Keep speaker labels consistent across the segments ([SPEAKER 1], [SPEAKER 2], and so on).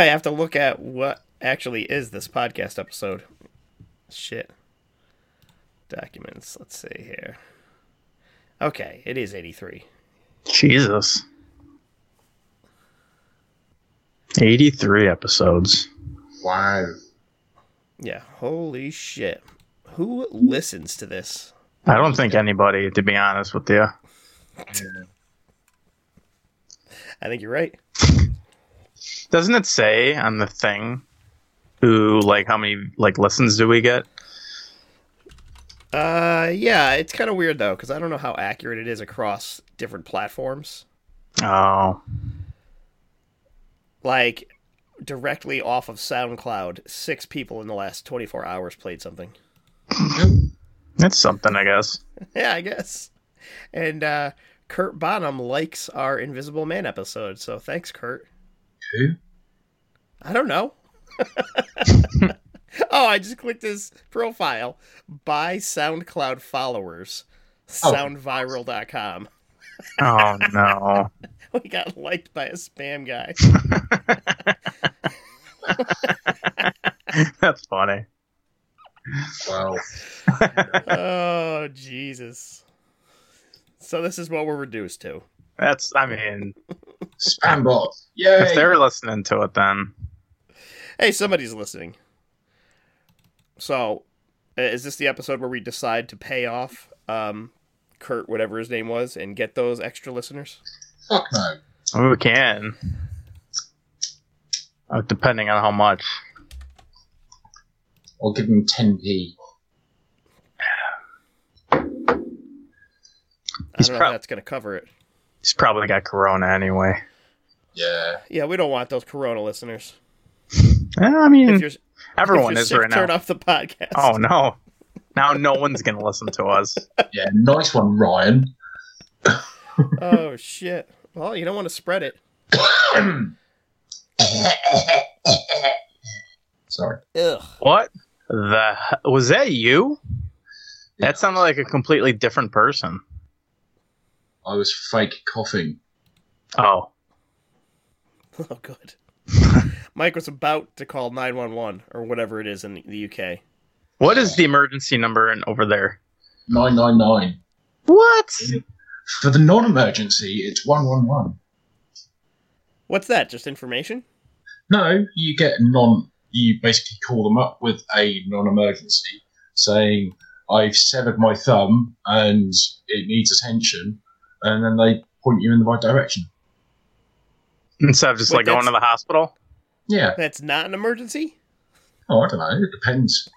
[SPEAKER 1] I have to look at what actually is this podcast episode. Shit. Documents. Let's see here. Okay, it is 83.
[SPEAKER 2] Jesus. 83 episodes.
[SPEAKER 3] Wow.
[SPEAKER 1] Yeah, holy shit. Who listens to this?
[SPEAKER 2] I don't think anybody, to be honest with you.
[SPEAKER 1] I think you're right.
[SPEAKER 2] Doesn't it say on the thing who, like, how many, like, listens do we get?
[SPEAKER 1] Uh, yeah, it's kind of weird though, because I don't know how accurate it is across different platforms.
[SPEAKER 2] Oh.
[SPEAKER 1] Like, directly off of SoundCloud, six people in the last 24 hours played something.
[SPEAKER 2] That's something, I guess.
[SPEAKER 1] yeah, I guess. And uh, Kurt Bonham likes our Invisible Man episode, so thanks, Kurt.
[SPEAKER 3] Who?
[SPEAKER 1] I don't know. oh, I just clicked his profile. Buy SoundCloud followers.
[SPEAKER 3] Oh.
[SPEAKER 1] Soundviral.com.
[SPEAKER 2] Oh, no.
[SPEAKER 1] We got liked by a spam guy.
[SPEAKER 2] That's funny.
[SPEAKER 3] Wow.
[SPEAKER 1] oh, Jesus. So this is what we're reduced to.
[SPEAKER 2] That's, I mean,
[SPEAKER 3] Spam bot. Yay.
[SPEAKER 2] if they're listening to it, then
[SPEAKER 1] Hey, somebody's listening. So, uh, is this the episode where we decide to pay off um, Kurt, whatever his name was, and get those extra listeners?
[SPEAKER 3] Fuck no.
[SPEAKER 2] we can. Uh, depending on how much.
[SPEAKER 3] I'll give him 10p.
[SPEAKER 1] I don't know
[SPEAKER 2] prob-
[SPEAKER 1] if that's going to cover it.
[SPEAKER 2] He's probably got corona anyway.
[SPEAKER 3] Yeah.
[SPEAKER 1] Yeah, we don't want those Corona listeners.
[SPEAKER 2] I mean,
[SPEAKER 1] If you're,
[SPEAKER 2] everyone
[SPEAKER 1] if you're
[SPEAKER 2] is
[SPEAKER 1] sick,
[SPEAKER 2] right
[SPEAKER 1] turn off the podcast.
[SPEAKER 2] Oh no! Now no one's gonna listen to us.
[SPEAKER 3] Yeah. Nice one, Ryan.
[SPEAKER 1] Oh, shit. Well, you don't want to spread it.
[SPEAKER 3] Sorry.
[SPEAKER 1] Ugh.
[SPEAKER 2] What the? Was that you? That sounded like a completely different person.
[SPEAKER 3] I was fake coughing.
[SPEAKER 2] Oh,
[SPEAKER 1] Oh, good. Mike was about to call 911 or whatever it is in the UK.
[SPEAKER 2] what is the emergency number in, over there?
[SPEAKER 3] 999.
[SPEAKER 2] What?
[SPEAKER 3] For the non emergency, it's 111.
[SPEAKER 1] What's that? Just information?
[SPEAKER 3] No, you get non. You basically call them up with a non emergency saying, I've severed my thumb and it needs attention. And then they point you in the right direction.
[SPEAKER 2] Instead of just
[SPEAKER 1] Wait,
[SPEAKER 2] like going to
[SPEAKER 1] that's-
[SPEAKER 2] the hospital.
[SPEAKER 3] Yeah.
[SPEAKER 1] That's not an emergency?
[SPEAKER 3] Oh, I don't know. It depends.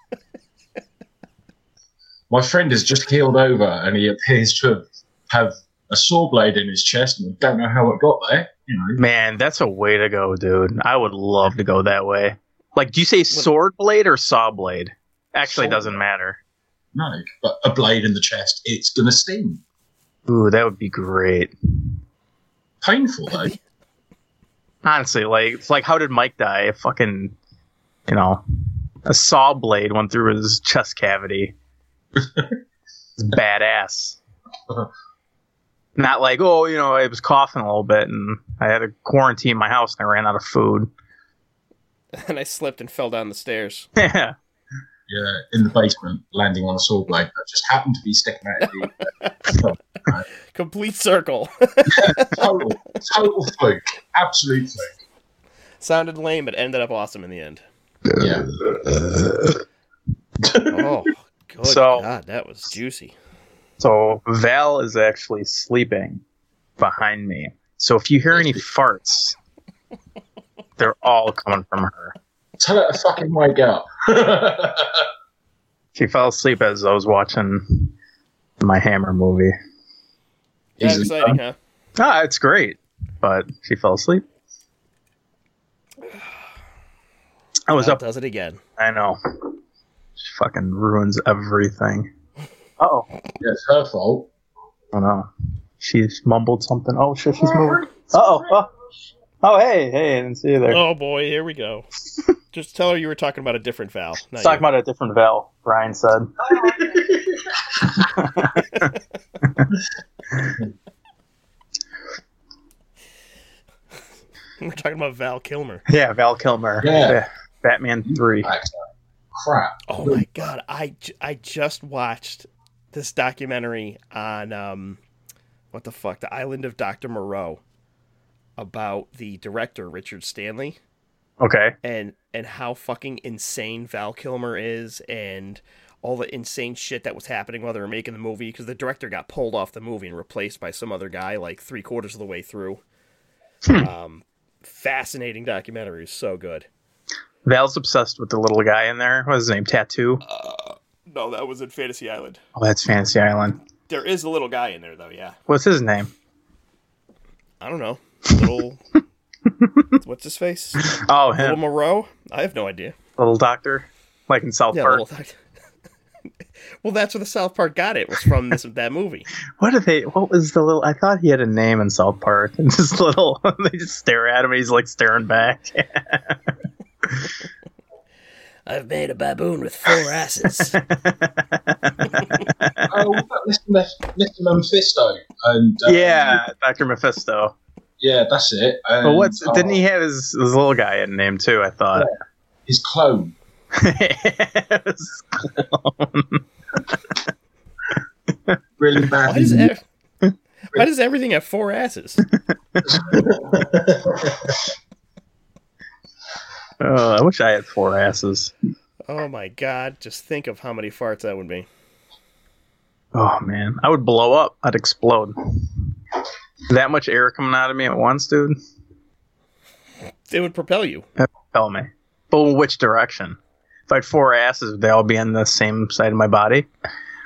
[SPEAKER 3] My friend has just keeled over and he appears to have, have a saw blade in his chest and I don't know how it got there. You know,
[SPEAKER 2] Man, that's a way to go, dude. I would love to go that way. Like, do you say sword blade or saw blade? Actually, it
[SPEAKER 3] Saw
[SPEAKER 2] doesn't matter.
[SPEAKER 3] no, but a blade in the chest, it's going to sting.
[SPEAKER 2] Ooh, that would be great.
[SPEAKER 3] Painful though.
[SPEAKER 2] Honestly, like, it's like, how did Mike die? A fucking, you know, a saw blade went through his chest cavity. it's badass. Not like, oh, you know, I was coughing a little bit and I had to quarantine in my house and I ran out of food.
[SPEAKER 1] And I slipped and fell down the stairs.
[SPEAKER 2] Yeah.
[SPEAKER 3] Yeah, in the basement, landing on a saw blade that just happened to be sticking out of the uh,
[SPEAKER 1] Complete circle.
[SPEAKER 3] total, total fluke. Absolute fluke.
[SPEAKER 1] Sounded lame, but ended up awesome in the end.
[SPEAKER 3] Yeah.
[SPEAKER 1] Oh, good
[SPEAKER 2] So-
[SPEAKER 1] God, that was juicy.
[SPEAKER 2] So Val is actually sleeping behind me. So if you hear any farts, they're all coming from her.
[SPEAKER 3] Tell her to fucking wake up.
[SPEAKER 2] She fell asleep as I was watching my Hammer movie.
[SPEAKER 1] That's exciting,
[SPEAKER 3] done.
[SPEAKER 1] huh?
[SPEAKER 2] Ah, it's great, but she fell asleep. I was
[SPEAKER 1] Val
[SPEAKER 2] up.
[SPEAKER 1] Does it again.
[SPEAKER 2] I know. She fucking ruins everything. Oh,
[SPEAKER 3] Yeah, it's her fault.
[SPEAKER 2] oh no. She mumbled something. Oh shit, she's moving. Uh-oh. oh. Oh, hey, hey, I didn't see you there.
[SPEAKER 1] Oh boy, here we go. Just tell her you were talking about a different Val.
[SPEAKER 2] Talking
[SPEAKER 1] you.
[SPEAKER 2] about a different Val, Brian said.
[SPEAKER 1] We're talking about Val Kilmer.
[SPEAKER 2] Yeah, Val Kilmer.
[SPEAKER 3] Yeah.
[SPEAKER 2] Batman 3.
[SPEAKER 3] Crap.
[SPEAKER 1] Oh my god, I, I just watched this documentary on um what the fuck, the island of Dr. Moreau about the director Richard Stanley
[SPEAKER 2] Okay.
[SPEAKER 1] and and how fucking insane Val Kilmer is and all the insane shit that was happening while they were making the movie because the director got pulled off the movie and replaced by some other guy like three quarters of the way through. Um, fascinating documentary, so good.
[SPEAKER 2] Val's obsessed with the little guy in there. What's his name? Tattoo?
[SPEAKER 1] No, that was in Fantasy Island.
[SPEAKER 2] Oh, that's Fantasy Island.
[SPEAKER 1] There is a little guy in there though, yeah.
[SPEAKER 2] What's his name?
[SPEAKER 1] I don't know. Little what's his face?
[SPEAKER 2] Oh, him. Little.
[SPEAKER 1] Moreau? I have no idea.
[SPEAKER 2] Little doctor. Like in South
[SPEAKER 1] Yeah,
[SPEAKER 2] Park.
[SPEAKER 1] little well, that's where the South Park got it. Was from this that movie.
[SPEAKER 2] What did they? What was the little? I thought he had a name in South Park. And this little, they just stare at him. He's like staring back.
[SPEAKER 1] I've made a baboon with four asses.
[SPEAKER 3] oh, Mr. Meph- Mr. Mephisto. And, um,
[SPEAKER 2] yeah, Doctor Mephisto.
[SPEAKER 3] Yeah, that's it. And,
[SPEAKER 2] But what's?
[SPEAKER 3] uh,
[SPEAKER 2] Didn't he have his, his little guy in name too? I thought.
[SPEAKER 3] His clone.
[SPEAKER 2] His clone.
[SPEAKER 3] Really bad.
[SPEAKER 1] Why does, ev- why does everything have four asses?
[SPEAKER 2] oh, I wish I had four asses.
[SPEAKER 1] Oh my god! Just think of how many farts that would be.
[SPEAKER 2] Oh man, I would blow up. I'd explode. That much air coming out of me at once, dude.
[SPEAKER 1] It would propel you.
[SPEAKER 2] Propel me. But which direction? If I had four asses, would they all be on the same side of my body?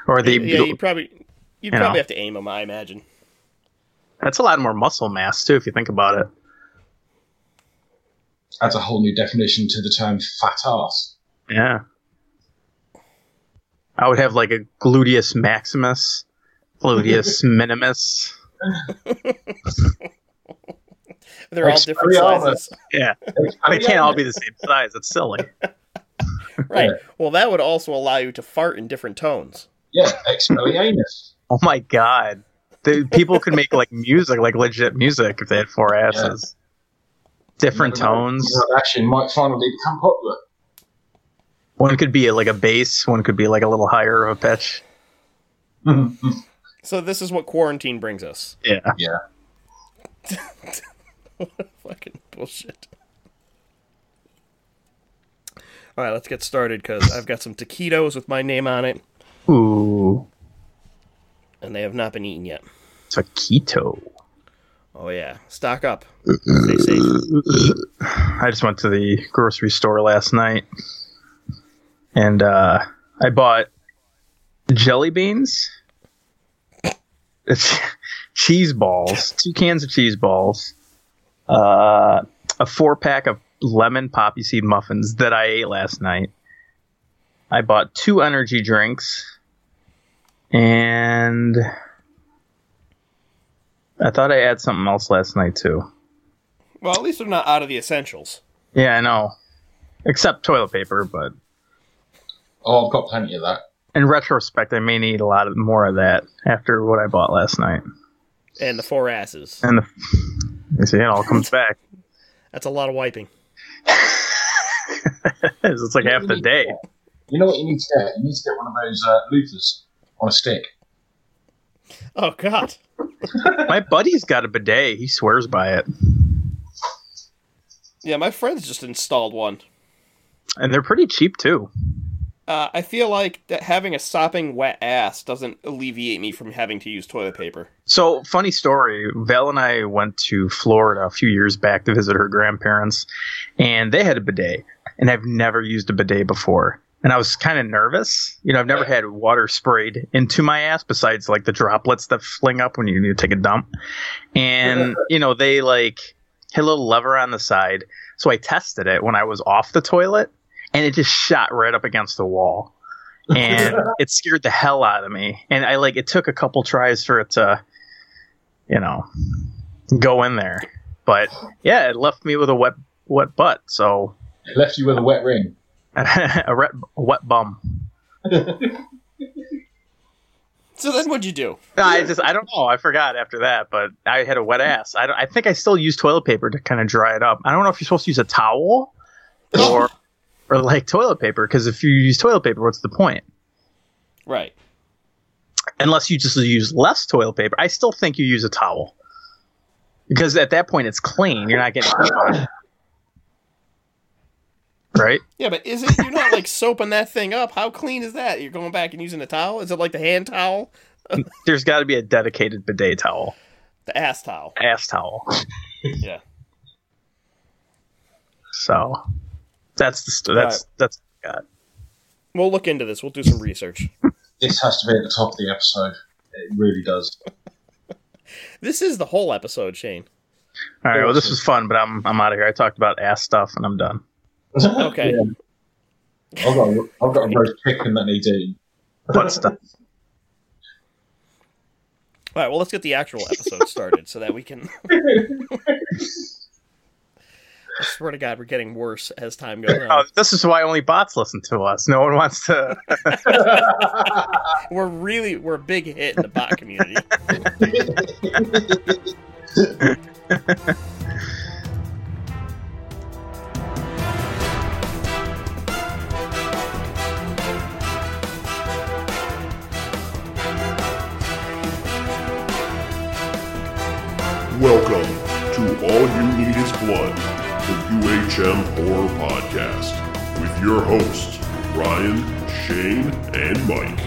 [SPEAKER 2] Or they?
[SPEAKER 1] yeah, you probably you'd
[SPEAKER 2] You
[SPEAKER 1] probably
[SPEAKER 2] know.
[SPEAKER 1] have to aim them. I imagine.
[SPEAKER 2] That's a lot more muscle mass too, if you think about it.
[SPEAKER 3] Adds a whole new definition to the term fat ass.
[SPEAKER 2] Yeah. I would have like a gluteus maximus, gluteus minimus.
[SPEAKER 1] They're all different sizes,
[SPEAKER 2] Yeah, they can't all be the same size. That's silly.
[SPEAKER 1] right? Well, that would also allow you to fart in different tones.
[SPEAKER 3] Yeah, Expelliarmus.
[SPEAKER 2] Oh my god, the, people could make like music, like legit music, if they had four asses. Different
[SPEAKER 3] You know.
[SPEAKER 2] tones.
[SPEAKER 3] You know, Action might finally become popular.
[SPEAKER 2] One could be like a bass. One could be like a little higher of a pitch. Mm-hmm.
[SPEAKER 1] So this is what quarantine brings us.
[SPEAKER 2] Yeah.
[SPEAKER 3] yeah.
[SPEAKER 1] Fucking bullshit. All right, let's get started because I've got some taquitos with my name on it,
[SPEAKER 2] Ooh,
[SPEAKER 1] and they have not been eaten yet.
[SPEAKER 2] taquito.
[SPEAKER 1] Oh yeah, stock up. Stay safe.
[SPEAKER 2] I just went to the grocery store last night and uh, I bought jelly beans, it's cheese balls, two cans of cheese balls, uh, a four pack of lemon poppy seed muffins that I ate last night. I bought two energy drinks and I thought I had something else last night too.
[SPEAKER 1] Well, at least they're not out of the essentials.
[SPEAKER 2] Yeah, I know. Except toilet paper, but
[SPEAKER 3] Oh, I've got plenty of that.
[SPEAKER 2] In retrospect, I may need a lot of, more of that after what I bought last night.
[SPEAKER 1] And the four asses.
[SPEAKER 2] And the, you see, it all comes back.
[SPEAKER 1] That's a lot of wiping.
[SPEAKER 2] it's like half the day.
[SPEAKER 3] You know what you need to get? You need to get one of those uh, loofers on a stick.
[SPEAKER 1] Oh god.
[SPEAKER 2] My buddy's got a bidet. He swears by it,
[SPEAKER 1] Yeah, my friends just installed one.
[SPEAKER 2] and they're pretty cheap too.
[SPEAKER 1] Uh, I feel like that having a sopping wet ass doesn't alleviate me from having to use toilet paper.
[SPEAKER 2] So, funny story. Val and I went to Florida a few years back to visit her grandparents, and they had a bidet. And I've never used a bidet before. And I was kind of nervous. You know, I've never had water sprayed into my ass besides like the droplets that fling up when you need to take a dump. And, you know, they like had a little lever on the side. So I tested it when I was off the toilet, and it just shot right up against the wall. And it scared the hell out of me. And I like, it took a couple tries for it to, you know, go in there. But yeah, it left me with a wet, wet butt. So
[SPEAKER 3] It left you with a wet ring.
[SPEAKER 2] a, ret- a wet bum.
[SPEAKER 1] So then what'd you do?
[SPEAKER 2] I just I don't know. I forgot after that, but I had a wet ass. I, don't- I think I still use toilet paper to kind of dry it up. I don't know if you're supposed to use a towel or or like toilet paper because if you use toilet paper, what's the point?
[SPEAKER 1] Right.
[SPEAKER 2] Unless you just use less toilet paper. I still think you use a towel because at that point it's clean. You're not getting right.
[SPEAKER 1] Yeah, but is it you're not like soaping that thing up? How clean is that? You're going back and using a towel? Is it like the hand towel?
[SPEAKER 2] There's got to be a dedicated bidet towel,
[SPEAKER 1] The ass towel.
[SPEAKER 2] ass towel.
[SPEAKER 1] Yeah.
[SPEAKER 2] So that's the st- that's that's God.
[SPEAKER 1] We'll look into this. We'll do some research.
[SPEAKER 3] This has to be at the top of the episode. It really does.
[SPEAKER 1] This is the whole episode, Shane.
[SPEAKER 2] All right. Well, this was fun, but I'm I'm out of here. I talked about ass stuff, and I'm done.
[SPEAKER 1] Okay.
[SPEAKER 3] Yeah. I've got, a, I've got a roast chicken that needs eating.
[SPEAKER 2] What stuff?
[SPEAKER 1] All right, well, let's get the actual episode started so that we can. I swear to God, we're getting worse as time goes
[SPEAKER 2] Oh,
[SPEAKER 1] on.
[SPEAKER 2] this is why only bots listen to us. No one wants to.
[SPEAKER 1] We're really we're a big hit in the bot community.
[SPEAKER 4] Welcome to All You Need Is Blood, the UHM Horror Podcast, with your hosts, Ryan, Shane, and Mike.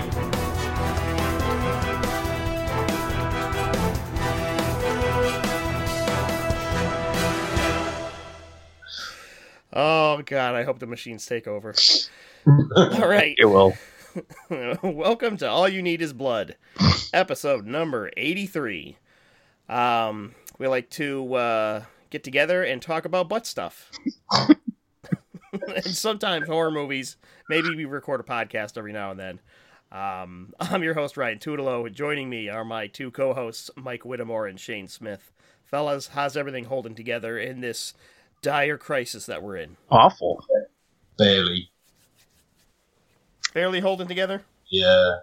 [SPEAKER 1] Oh God, I hope the machines take over. All right,
[SPEAKER 2] it will.
[SPEAKER 1] welcome to All You Need Is Blood, episode number eighty-three. Um, we like to uh, get together and talk about butt stuff, and sometimes horror movies. Maybe we record a podcast every now and then. Um, I'm your host Ryan Tutelo. Joining me are my two co-hosts Mike Whittemore and Shane Smith. Fellas, how's everything holding together in this dire crisis that we're in?
[SPEAKER 2] Awful.
[SPEAKER 3] Barely.
[SPEAKER 1] Barely holding together.
[SPEAKER 3] Yeah.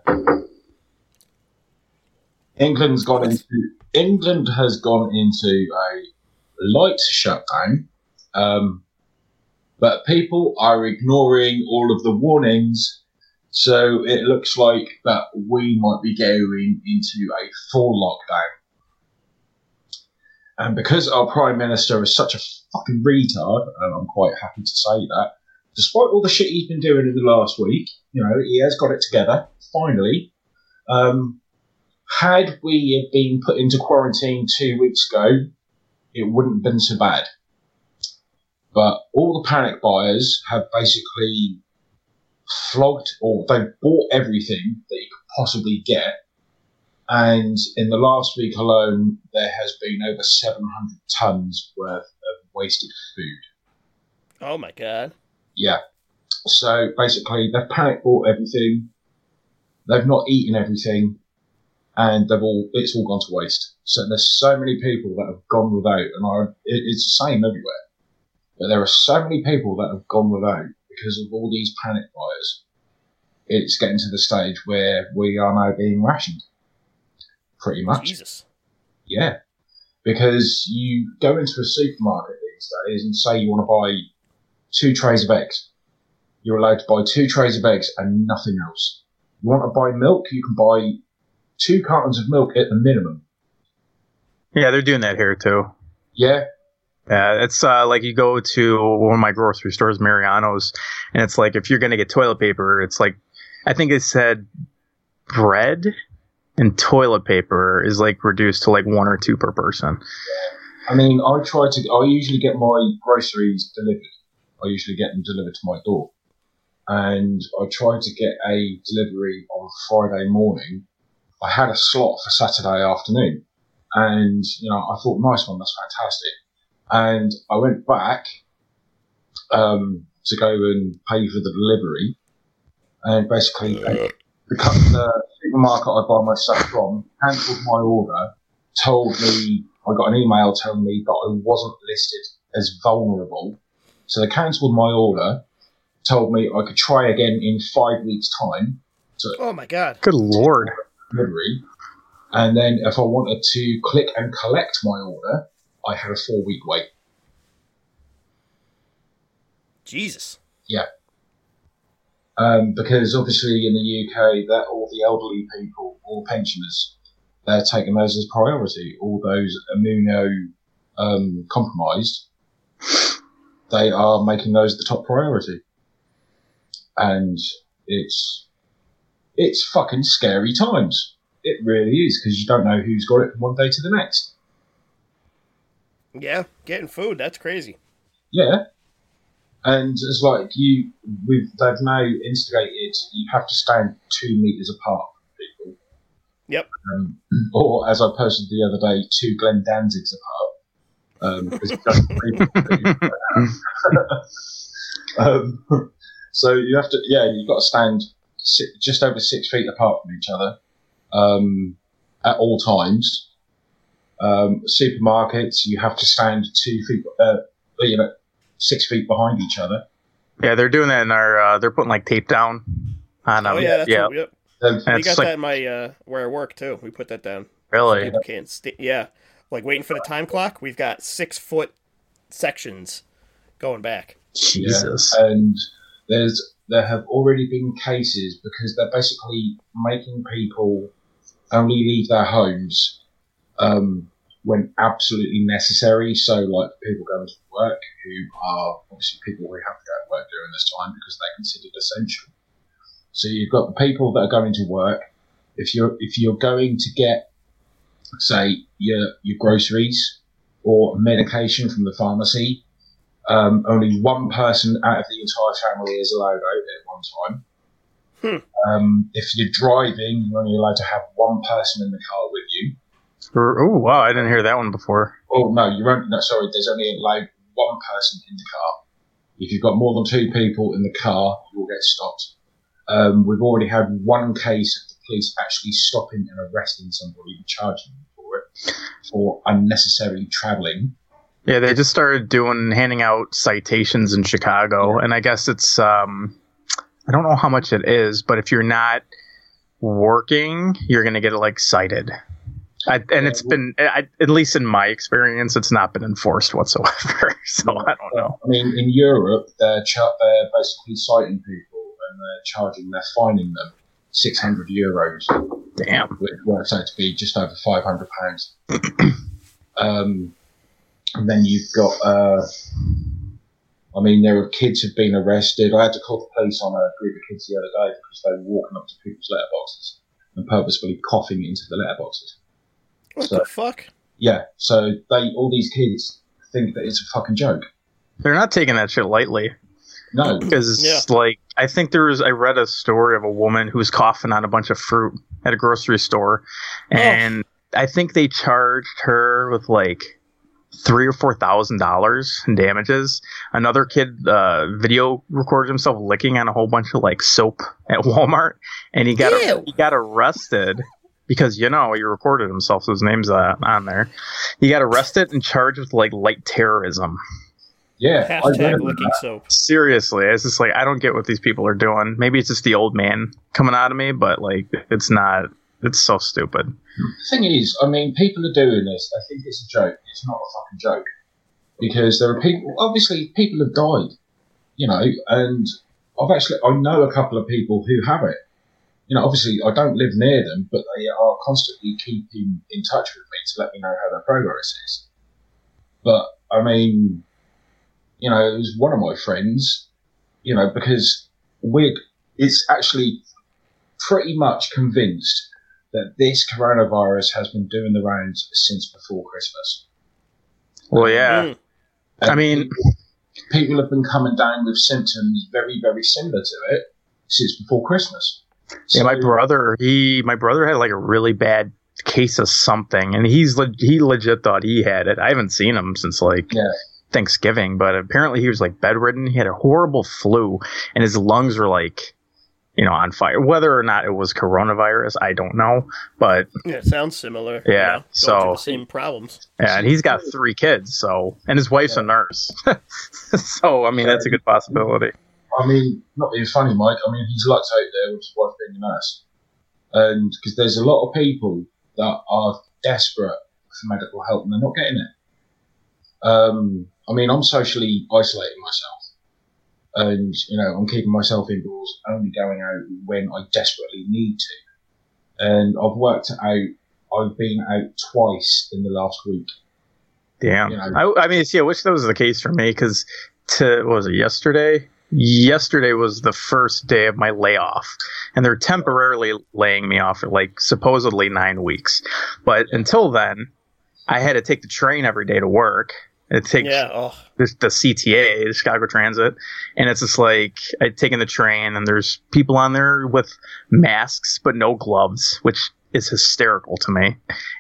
[SPEAKER 3] England's gone into England has gone into a light shutdown, um, but people are ignoring all of the warnings. So it looks like that we might be going into a full lockdown. And because our Prime Minister is such a fucking retard, and I'm quite happy to say that, despite all the shit he's been doing in the last week, you know, he has got it together, finally. Um, had we been put into quarantine two weeks ago, it wouldn't have been so bad. But all the panic buyers have basically flogged or they've bought everything that you could possibly get. And in the last week alone, there has been over 700 tons worth of wasted food.
[SPEAKER 1] Oh my God.
[SPEAKER 3] Yeah. So basically, they've panic bought everything. They've not eaten everything, and they've all it's all gone to waste. So there's so many people that have gone without, and I, it, it's the same everywhere. But there are so many people that have gone without because of all these panic buyers. It's getting to the stage where we are now being rationed. Pretty much.
[SPEAKER 1] Jesus.
[SPEAKER 3] Yeah. Because you go into a supermarket these days and say you want to buy two trays of eggs. You're allowed to buy two trays of eggs and nothing else. You want to buy milk, you can buy two cartons of milk at the minimum.
[SPEAKER 2] Yeah, they're doing that here too.
[SPEAKER 3] Yeah,
[SPEAKER 2] Yeah, it's uh, like you go to one of my grocery stores, Mariano's, and it's like if you're gonna get toilet paper, it's like I think it said bread and toilet paper is like reduced to like one or two per person.
[SPEAKER 3] I mean, I try to. I usually get my groceries delivered. I usually get them delivered to my door, and I try to get a delivery on Friday morning. I had a slot for Saturday afternoon, and you know, I thought, nice one, that's fantastic. And I went back um, to go and pay for the delivery, and basically the, co- the supermarket I buy my stuff from cancelled my order, told me I got an email telling me that I wasn't listed as vulnerable. So they cancelled my order, told me I could try again in five weeks' time.
[SPEAKER 1] Oh my God.
[SPEAKER 2] Good lord.
[SPEAKER 3] Delivery, and then if I wanted to click and collect my order, I had a four week wait.
[SPEAKER 1] Jesus. Yeah.
[SPEAKER 3] Um, because obviously in the UK, that all the elderly people, all pensioners, they're taking those as priority. All those immuno um, compromised, they are making those the top priority, and it's it's fucking scary times. It really is because you don't know who's got it from one day to the next.
[SPEAKER 1] Yeah, getting food, that's crazy.
[SPEAKER 3] Yeah. And it's like you, we've, they've now instigated, you have to stand two meters apart from people.
[SPEAKER 1] Yep.
[SPEAKER 3] Um, or, as I posted the other day, two Glenn Danzigs apart. Um, 'cause it doesn't really- um, so you have to, yeah, you've got to stand si- just over six feet apart from each other um, at all times. Um, supermarkets, you have to stand two feet, uh, you know, six feet behind each other.
[SPEAKER 2] Yeah, they're doing that in our. Uh, they're putting like tape down on them.
[SPEAKER 1] oh yeah, that's
[SPEAKER 2] yeah.
[SPEAKER 1] what, yep.
[SPEAKER 3] And
[SPEAKER 1] We
[SPEAKER 2] That's
[SPEAKER 1] got
[SPEAKER 2] like
[SPEAKER 1] that in my uh, where I work too. We put that down.
[SPEAKER 2] really.
[SPEAKER 1] People can't stay. Yeah, like waiting for the time clock. We've got six foot sections going back.
[SPEAKER 2] Jesus.
[SPEAKER 3] and there's there have already been cases because they're basically making people only leave their homes um, when absolutely necessary. So, like people going to work who are obviously people who have to go to work during this time because they're considered essential. So you've got the people that are going to work. If you're if you're going to get, say, your your groceries or medication from the pharmacy, um, only one person out of the entire family is allowed out at one time. Um, if you're driving, you're only allowed to have one person in the car with you.
[SPEAKER 2] Oh wow, I didn't hear that one before.
[SPEAKER 3] Oh no, you're only, no, sorry. There's only allowed one person in the car. If you've got more than two people in the car, you will get stopped. Um, we've already had one case of the police actually stopping and arresting somebody and charging them for it for unnecessary travelling.
[SPEAKER 2] Yeah, they just started doing handing out citations in Chicago, and I guess it's um, I don't know how much it is, but if you're not working, you're gonna get like cited. I, and it's been, I, at least in my experience, it's not been enforced whatsoever. so I don't know.
[SPEAKER 3] I mean, in Europe, they're cha- they're basically citing people and they're charging, they're fining them 600 euros,
[SPEAKER 2] Damn.
[SPEAKER 3] which works out to be just over 500 pounds. um, and then you've got, uh, I mean, there are kids who've been arrested. I had to call the police on a group of kids the other day because they were walking up to people's letterboxes and purposefully coughing into the letterboxes.
[SPEAKER 1] What
[SPEAKER 3] So-
[SPEAKER 1] the fuck?
[SPEAKER 3] Yeah, so they all these kids think that it's a fucking joke.
[SPEAKER 2] They're not taking that shit lightly.
[SPEAKER 3] No,
[SPEAKER 2] because
[SPEAKER 1] Yeah.
[SPEAKER 2] like I think there was I read a story of a woman who was coughing on a bunch of fruit at a grocery store, and I think they charged her with like three or four thousand dollars in damages. Another kid uh, video recorded himself licking on a whole bunch of like soap at Walmart, and he got
[SPEAKER 1] Ew.
[SPEAKER 2] he got arrested. Because you know he recorded himself, so his name's uh, on there. He got arrested and charged with like light terrorism.
[SPEAKER 3] yeah,
[SPEAKER 1] Hashtag licking soap.
[SPEAKER 2] Seriously, it's just like I don't get what these people are doing. Maybe it's just the old man coming out of me, but like it's not. It's so stupid.
[SPEAKER 3] The thing is, I mean, people are doing this. They think it's a joke. It's not a fucking joke. Because there are people, obviously, people have died, you know, and I've actually, I know a couple of people who have it. You know, obviously, I don't live near them, but they are constantly keeping in touch with me to let me know how their progress is. But, I mean, you know, it was one of my friends, you know, because we're, it's actually pretty much convinced that this coronavirus has been doing the rounds since before Christmas.
[SPEAKER 2] Well, yeah.
[SPEAKER 1] Mm.
[SPEAKER 3] And
[SPEAKER 2] I mean-
[SPEAKER 3] people, people have been coming down with symptoms very, very similar to it since before Christmas.
[SPEAKER 2] Yeah, my brother, he my brother had like a really bad case of something, and he's le- he legit thought he had it. I haven't seen him since like
[SPEAKER 3] Yeah.
[SPEAKER 2] Thanksgiving, but apparently he was like bedridden. He had a horrible flu, and his lungs were like, you know, on fire. Whether or not it was coronavirus, I don't know. But
[SPEAKER 1] Yeah, it sounds similar.
[SPEAKER 2] Yeah,
[SPEAKER 1] you know,
[SPEAKER 2] so-
[SPEAKER 1] the same problems.
[SPEAKER 2] yeah, and he's got three kids, so and his wife's a nurse. so I mean, that's a good possibility.
[SPEAKER 3] I mean, not being funny, Mike. I mean, he's lucked out there with his wife being a nurse. and because there's a lot of people that are desperate for medical help and they're not getting it. Um, I mean, I'm socially isolating myself, and you know, I'm keeping myself indoors, only going out when I desperately need to. And I've worked out. I've been out twice in the last week.
[SPEAKER 2] Damn.
[SPEAKER 3] You know.
[SPEAKER 2] I, I mean, see, I wish that was the case for me because to what was it yesterday? Yesterday was the first day of my layoff, and they're temporarily laying me off for like supposedly nine weeks. But until then, I had to take the train every day to work. It takes
[SPEAKER 1] Yeah. Oh,
[SPEAKER 2] the, the CTA, the Chicago Transit, and it's just like I'd taken the train, and there's people on there with masks but no gloves, which is hysterical to me.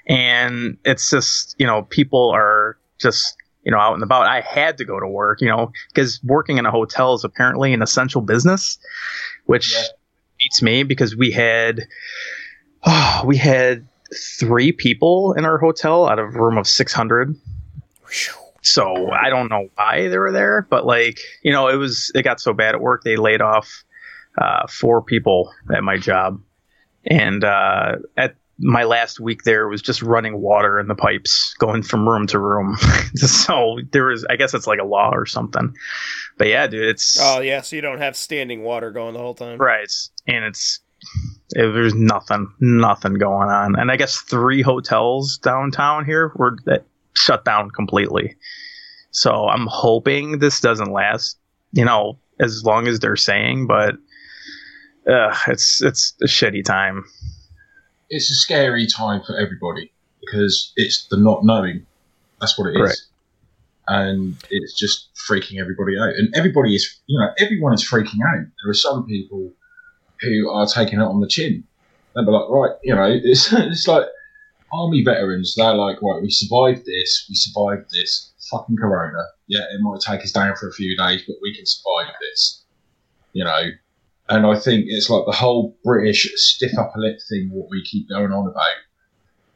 [SPEAKER 2] And it's just you know people are just you know out and about. I had to go to work, you know, because working in a hotel is apparently an essential business, which
[SPEAKER 3] Yeah.
[SPEAKER 2] beats me because we had oh, we had three people in our hotel out of a room of six hundred.
[SPEAKER 1] Whew.
[SPEAKER 2] So I don't know why they were there, but like you know, it was it got so bad at work they laid off uh, four people at my job, and uh, at my last week there was just running water in the pipes going from room to room. so there was, I guess it's like a law or something. But yeah, dude, it's
[SPEAKER 1] oh yeah. So you don't have standing water going the whole time.
[SPEAKER 2] right, and it's it, there's nothing, nothing going on, and I guess three hotels downtown here were that shut down completely. So I'm hoping this doesn't last, you know, as long as they're saying, but uh, it's it's a shitty time.
[SPEAKER 3] It's a scary time for everybody because it's the not knowing. That's what it is.
[SPEAKER 2] Right.
[SPEAKER 3] And it's just freaking everybody out. And everybody is, you know, everyone is freaking out. There are some people who are taking it on the chin. They'll be like, right, you know, it's, it's like army veterans. They're like, right, we survived this. We survived this fucking corona. Yeah, it might take us down for a few days, but we can survive this. You know, and I think it's like the whole British stiff upper lip thing, what we keep going on about.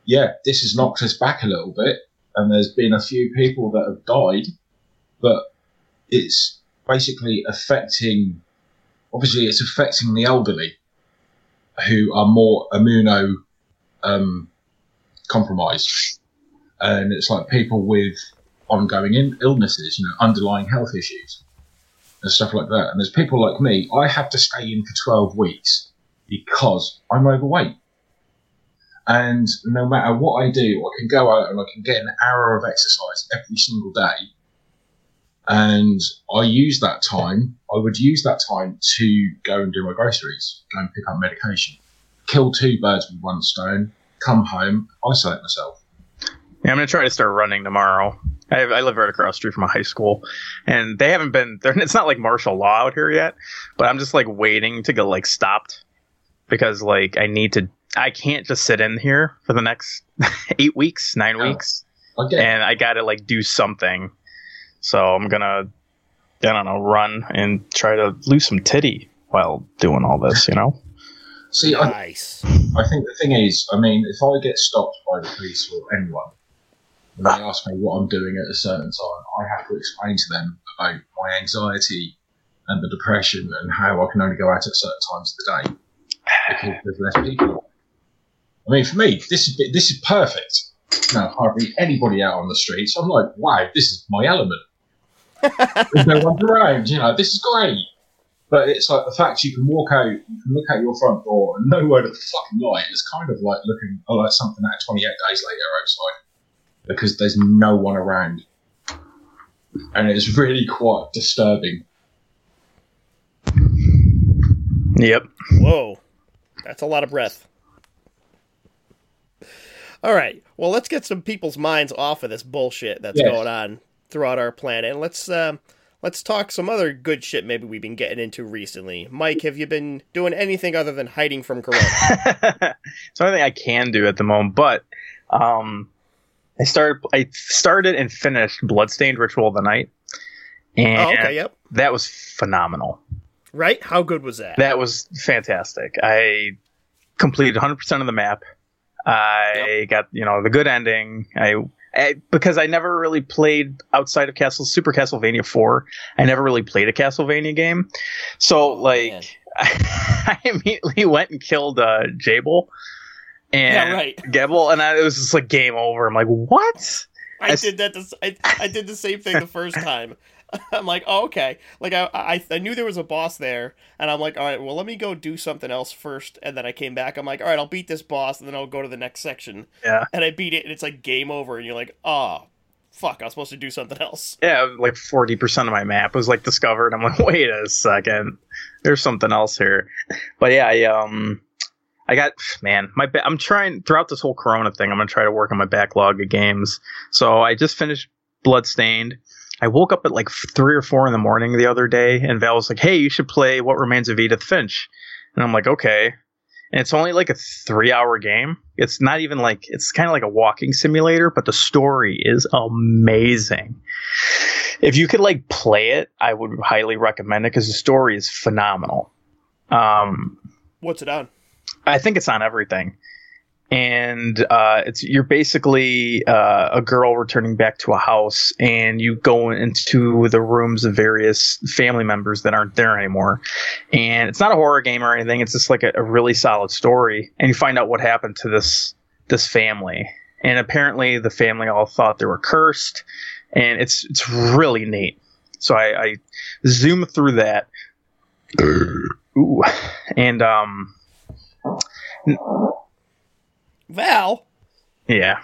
[SPEAKER 3] Yeah, this has knocked us back a little bit, and there's been a few people that have died, but it's basically affecting, obviously, it's affecting the elderly who are more immuno um, compromised. And it's like people with ongoing in- illnesses, you know, underlying health issues and stuff like that. And there's people like me, I have to stay in for 12 weeks because I'm overweight. And no matter what I do, I can go out and I can get an hour of exercise every single day. And I use that time, I would use that time to go and do my groceries, go and pick up medication, kill two birds with one stone, come home, isolate myself.
[SPEAKER 2] Yeah, I'm gonna try to start running tomorrow. I, I live right across the street from a high school, and they haven't been. They're, it's not like martial law out here yet, but I'm just like waiting to get like stopped because like I need to. I can't just sit in here for the next eight weeks, nine weeks,
[SPEAKER 3] I get
[SPEAKER 2] and I gotta like do something. So I'm gonna, I don't know, run and try to lose some titty while doing all this. You know?
[SPEAKER 3] See, I,
[SPEAKER 1] Nice.
[SPEAKER 3] I think the thing is, I mean, if I get stopped by the police or anyone, and they ask me what I'm doing at a certain time, I have to explain to them about my anxiety and the depression and how I can only go out at certain times of the day because there's less people. I mean, for me, this is this is perfect. No, hardly anybody out on the streets. I'm like, wow, this is my element. There's no one around. You know, this is great. But it's like the fact you can walk out, you can look out your front door and know where the fucking light is kind of like looking like something out 28 days later outside because there's no one around. And it's really quite disturbing.
[SPEAKER 2] Yep.
[SPEAKER 1] Whoa, that's a lot of breath. All right, well, let's get some people's minds off of this bullshit that's
[SPEAKER 3] Yes.
[SPEAKER 1] going on throughout our planet, and let's uh, let's talk some other good shit maybe we've been getting into recently. Mike, have you been doing anything other than hiding from Corona?
[SPEAKER 2] it's the only thing I can do at the moment. But um, I started, I started and finished Bloodstained Ritual of the Night, and
[SPEAKER 1] oh, okay, yep.
[SPEAKER 2] that was phenomenal.
[SPEAKER 1] Right? How good was that?
[SPEAKER 2] That was fantastic. I completed 100 percent of the map. I got you know the good ending. I because I never really played outside of Castle Super Castlevania 4. I never really played a Castlevania game, so like
[SPEAKER 1] man.
[SPEAKER 2] I immediately went and killed uh, Jabel and
[SPEAKER 1] Yeah, right.
[SPEAKER 2] Gebel, and I, it was just like game over. I'm like, what?
[SPEAKER 1] I
[SPEAKER 2] I
[SPEAKER 1] did that. The, I, I did the same thing the first time. I'm like, oh, okay. Like I, I, I knew there was a boss there, and I'm like, all right, well, let me go do something else first. And then I came back. I'm like, all right, I'll beat this boss, and then I'll go to the next section.
[SPEAKER 2] Yeah.
[SPEAKER 1] And I beat it, and it's like game over, and you're like, oh, fuck, I was supposed to do something else.
[SPEAKER 2] Yeah, like forty percent of my map was like discovered. I'm like, wait a second, there's something else here. But yeah, I um, I got man, my ba- I'm trying throughout this whole Corona thing. I'm gonna try to work on my backlog of games. So I just finished Bloodstained. I woke up at like three or four in the morning the other day, and Val was like, "Hey, you should play What Remains of Edith Finch," and I'm like, "Okay." And it's only like a three-hour game. It's not even like it's kind of like a walking simulator, but the story is amazing if you could like play it, I would highly recommend it because the story is phenomenal. Um,
[SPEAKER 1] What's it on?
[SPEAKER 2] I think it's on everything, and uh, it's you're basically uh, a girl returning back to a house, and you go into the rooms of various family members that aren't there anymore. And it's not a horror game or anything; it's just like a, a really solid story, and you find out what happened to this this family. And apparently, the family all thought they were cursed, and it's it's really neat. So I, I zoom through that. Ooh, and um,
[SPEAKER 1] Val.
[SPEAKER 2] yeah.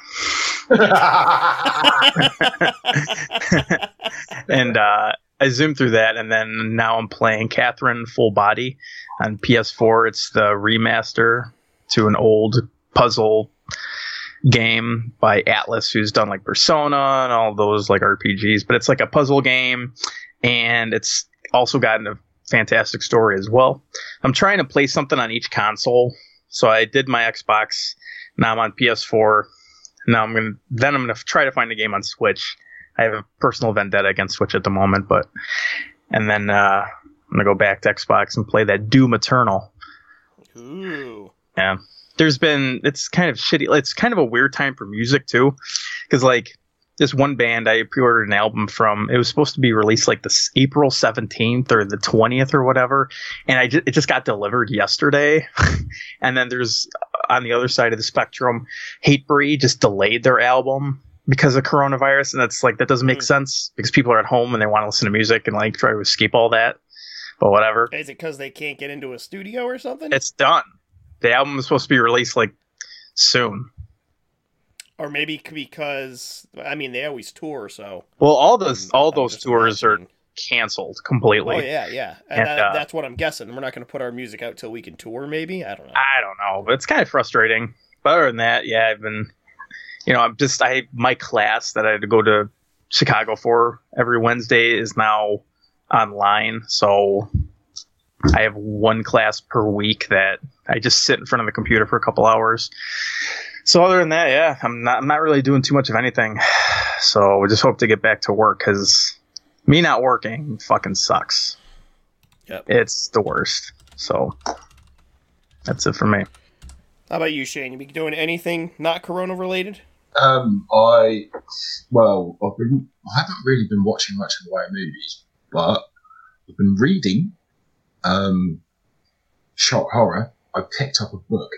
[SPEAKER 2] and uh, I zoomed through that, and then now I'm playing Catherine Full Body on PS4. It's the remaster to an old puzzle game by Atlus, who's done like Persona and all those like RPGs. But it's like a puzzle game, and it's also gotten a fantastic story as well. I'm trying to play something on each console. So I did my Xbox. Now I'm on PS4. Now I'm gonna then I'm gonna try to find a game on Switch. I have a personal vendetta against Switch at the moment, but and then uh, I'm gonna go back to Xbox and play that Doom Eternal.
[SPEAKER 1] Ooh.
[SPEAKER 2] Yeah, there's been it's kind of shitty. It's kind of a weird time for music too, because like this one band I pre-ordered an album from. It was supposed to be released like this April 17th or the 20th or whatever, and I it just got delivered yesterday. and then there's on the other side of the spectrum, Hatebreed just delayed their album because of coronavirus, and that's like that doesn't make
[SPEAKER 1] Mm.
[SPEAKER 2] sense because people are at home and they want to listen to music and like try to escape all that. But whatever,
[SPEAKER 1] Is it because they can't get into a studio or something?
[SPEAKER 2] it's done. The album is supposed to be released like soon.
[SPEAKER 1] or maybe because I mean they always tour, so
[SPEAKER 2] Well, all those all those tours are
[SPEAKER 1] imagining.
[SPEAKER 2] Canceled completely.
[SPEAKER 1] Oh yeah, yeah, and,
[SPEAKER 2] And,
[SPEAKER 1] that,
[SPEAKER 2] uh,
[SPEAKER 1] that's what I'm guessing. We're not going to put our music out till we can tour. Maybe I don't know.
[SPEAKER 2] I don't know, but it's kind of frustrating. But other than that, yeah, I've been, you know, I'm just I my class that I had to go to Chicago for every Wednesday is now online, so I have one class per week that I just sit in front of the computer for a couple hours. So other than that, yeah, I'm not I'm not really doing too much of anything. So we just hope to get back to work because me not working fucking sucks.
[SPEAKER 1] Yep.
[SPEAKER 2] It's the worst. So that's it for me.
[SPEAKER 1] How about you, Shane? You be doing anything not Corona related?
[SPEAKER 3] Um, I well, I've been I haven't really been watching much in the way of movies, but I've been reading um shock horror. I picked up a book.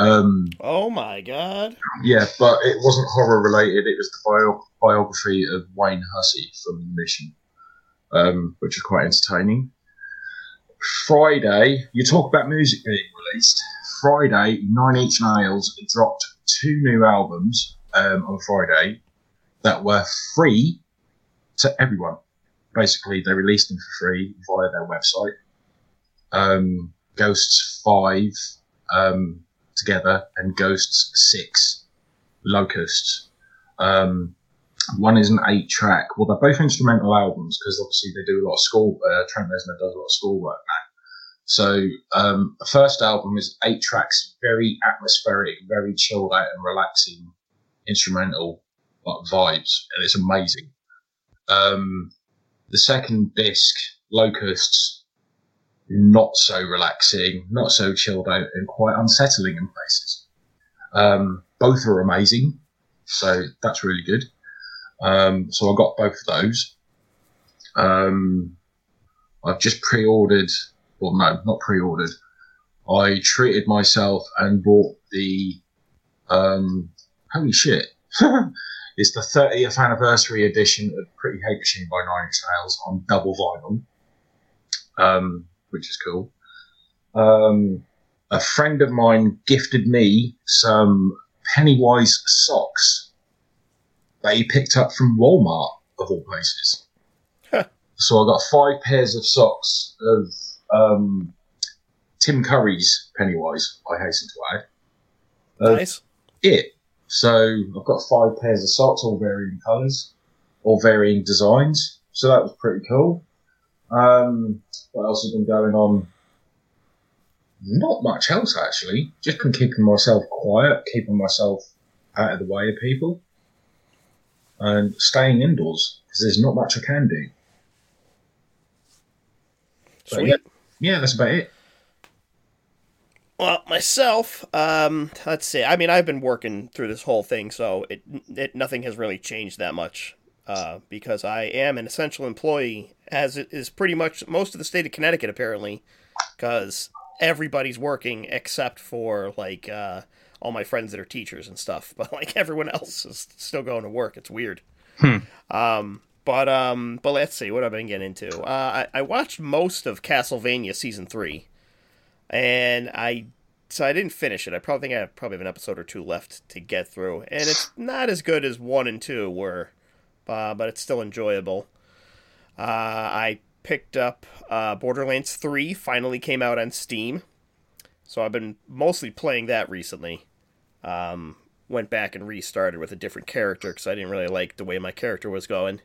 [SPEAKER 3] Um,
[SPEAKER 1] Oh my god!
[SPEAKER 3] yeah, but it wasn't horror related. It was the bio- biography of Wayne Hussey from The Mission, um, which was quite entertaining. Friday, you talk about music being released. Friday, Nine Inch Nails dropped two new albums um, on Friday that were free to everyone. Basically, they released them for free via their website. Um, Ghosts 5 um, together and Ghosts 6 Locusts. Um, one is an eight track. Well, they're both instrumental albums because obviously they do a lot of score. Uh, Trent Reznor does a lot of score work now. So um, the first album is eight tracks, very atmospheric, very chilled out and relaxing instrumental like, vibes, and it's amazing. Um, the second disc, Locusts, not so relaxing, not so chilled out, and quite unsettling in places. Um, both are amazing, so that's really good. Um, so I got both of those. Um, I've just pre-ordered or no, not pre-ordered. I treated myself and bought the um, holy shit. it's the 30th anniversary edition of Pretty Hate Machine by Nine Inch Nails on double vinyl, um, which is cool. Um, a friend of mine gifted me some Pennywise socks that he picked up from Walmart, of all places. So I got five pairs of socks of um, Tim Curry's Pennywise, I hasten to add.
[SPEAKER 1] Nice.
[SPEAKER 3] It. So I've got five pairs of socks, all varying colours, all varying designs. So that was pretty cool. Um, what else has been going on? Not much else actually. Just been keeping myself quiet, keeping myself out of the way of people, and staying indoors because there's not much I can do. But
[SPEAKER 1] Sweet.
[SPEAKER 3] yeah, yeah, that's about it.
[SPEAKER 1] Well, myself, um, let's see. I mean, I've been working through this whole thing, so it, it nothing has really changed that much. Uh, because I am an essential employee, as it is pretty much most of the state of Connecticut, apparently, because everybody's working except for like uh, all my friends that are teachers and stuff. But like everyone else is still going to work. It's weird.
[SPEAKER 2] Hmm.
[SPEAKER 1] Um, but um, but let's see what I've been getting into. Uh, I, I watched most of Castlevania season three and I so I didn't finish it. I probably think I have probably have an episode or two left to get through, and it's not as good as one and two were, uh, but it's still enjoyable. Uh, I picked up uh, Borderlands Three. Finally came out on Steam, so I've been mostly playing that recently. Um, went back and restarted with a different character because I didn't really like the way my character was going.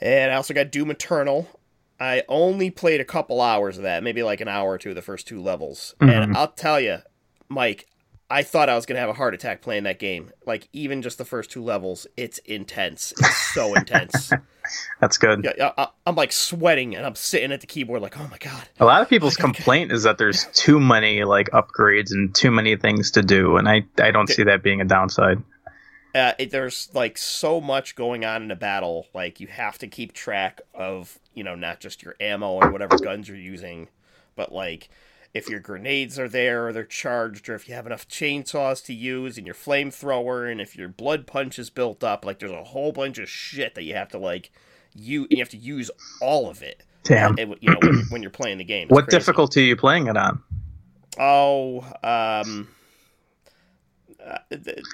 [SPEAKER 1] And I also got Doom Eternal. I only played a couple hours of that, maybe like an hour or two, of the first two levels. And
[SPEAKER 2] Mhm.
[SPEAKER 1] I'll tell you, Mike, I thought I was going to have a heart attack playing that game. Like, even just the first two levels, it's intense. It's so intense.
[SPEAKER 2] That's good.
[SPEAKER 1] Yeah, I, I'm like sweating and I'm sitting at the keyboard, like, oh my God.
[SPEAKER 2] A lot of people's complaint is that there's too many like upgrades and too many things to do, and I I don't see that being a downside.
[SPEAKER 1] uh, it, there's like so much going on in a battle. Like you have to keep track of, you know, not just your ammo and whatever guns you're using, but like if your grenades are there or they're charged, or if you have enough chainsaws to use and your flamethrower, and if your blood punch is built up. Like there's a whole bunch of shit that you have to like you you have to use all of it.
[SPEAKER 2] Damn.
[SPEAKER 1] uh, you know, when, when you're playing the game. It's
[SPEAKER 2] What
[SPEAKER 1] crazy.
[SPEAKER 2] difficulty are you playing it on?
[SPEAKER 1] Oh, um, uh,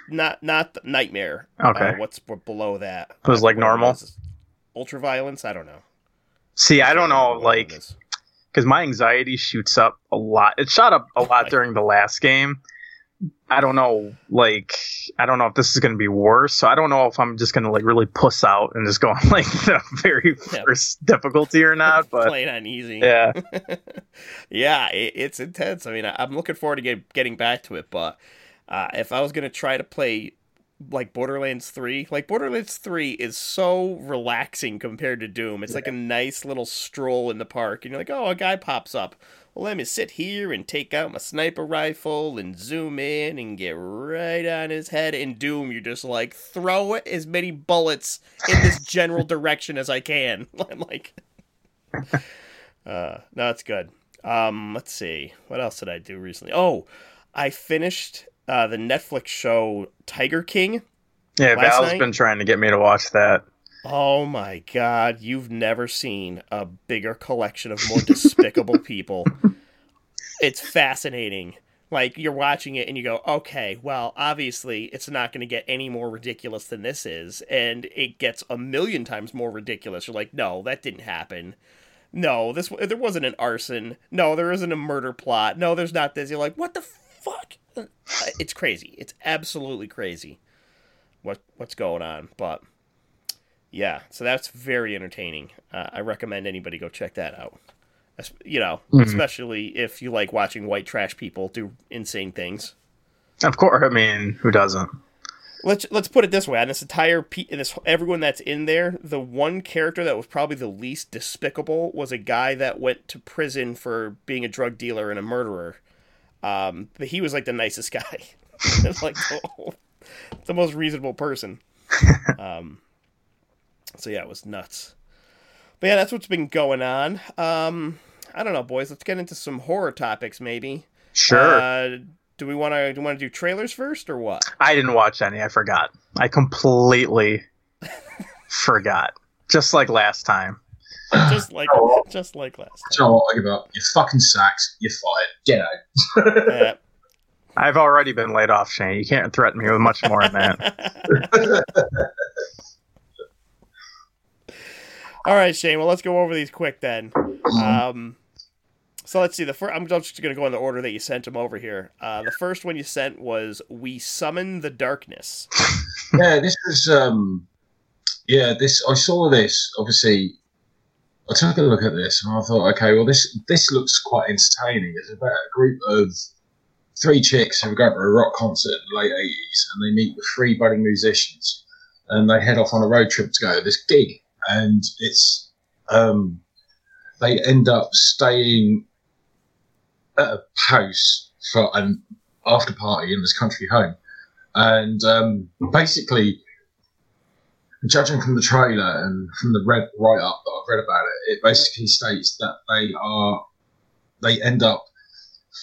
[SPEAKER 1] not not the nightmare.
[SPEAKER 2] Okay.
[SPEAKER 1] Uh, what's below that?
[SPEAKER 2] It was like normal?
[SPEAKER 1] Ultra violence. I don't know.
[SPEAKER 2] See, I don't know,
[SPEAKER 1] it
[SPEAKER 2] like. Because my anxiety shoots up a lot. It shot up a lot during the last game. I don't know, like, I don't know if this is going to be worse. So I don't know if I'm just going to like really puss out and just go on like the very
[SPEAKER 1] Yeah.
[SPEAKER 2] first difficulty or not. But
[SPEAKER 1] playing on easy.
[SPEAKER 2] yeah,
[SPEAKER 1] yeah, it, it's intense. I mean, I, I'm looking forward to get, getting back to it, but uh, if I was gonna try to play like Borderlands 3, like Borderlands 3 is so relaxing compared to Doom. It's like a nice little stroll in the park, and you're like, oh, a guy pops up. Well, let me sit here and take out my sniper rifle and zoom in and get right on his head. In Doom, you're just like, throw as many bullets in this general direction as I can. I'm like, uh, no, it's good. Um, let's see. What else did I do recently? Oh, I finished uh, the Netflix show Tiger King.
[SPEAKER 2] yeah. Val's
[SPEAKER 1] night?
[SPEAKER 2] been trying to get me to watch that.
[SPEAKER 1] Oh my god, you've never seen a bigger collection of more despicable people. It's fascinating. Like you're watching it and you go, "Okay, well, obviously it's not going to get any more ridiculous than this is." And it gets a million times more ridiculous. You're like, "No, that didn't happen." No, this there wasn't an arson. No, there isn't a murder plot. No, there's not this. You're like, "What the fuck?" It's crazy. It's absolutely crazy. What what's going on? But yeah, so that's very entertaining. Uh, I recommend anybody go check that out. You know,
[SPEAKER 2] Mhm.
[SPEAKER 1] especially if you like watching white trash people do insane things.
[SPEAKER 2] Of course, I mean, who doesn't?
[SPEAKER 1] Let's let's put it this way: on this entire pe- this everyone that's in there, the one character that was probably the least despicable was a guy that went to prison for being a drug dealer and a murderer. Um, but he was like the nicest guy, like the, the most reasonable person. Um, so yeah, it was nuts. But yeah, that's what's been going on. Um, I don't know, boys. Let's get into some horror topics, maybe.
[SPEAKER 2] Sure.
[SPEAKER 1] Uh, do we want to do we want to do trailers first or what?
[SPEAKER 2] I didn't watch any. I forgot. I completely forgot. Just like last time.
[SPEAKER 1] Just like
[SPEAKER 3] Oh.
[SPEAKER 1] just like last
[SPEAKER 3] Do you know what I give up? You're fucking sacks. You're fired. Get out.
[SPEAKER 1] Yeah.
[SPEAKER 2] I've already been laid off, Shane. You can't threaten me with much more than that.
[SPEAKER 1] All right, Shane. Well, let's go over these quick then. Um, so let's see. The first, I'm just going to go in the order that you sent them over here. Uh, the first one you sent was "We Summon the Darkness."
[SPEAKER 3] yeah, this was um yeah, this I saw this obviously I took a look at this and I thought, okay, well this this looks quite entertaining. It's about a group of three chicks who going to a rock concert in the late eighties and they meet with three budding musicians and they head off on a road trip to go to this gig and it's um they end up staying at a house for an after party in this country home and um, basically, judging from the trailer and from the red write up that I've read about it, it basically states that they are they end up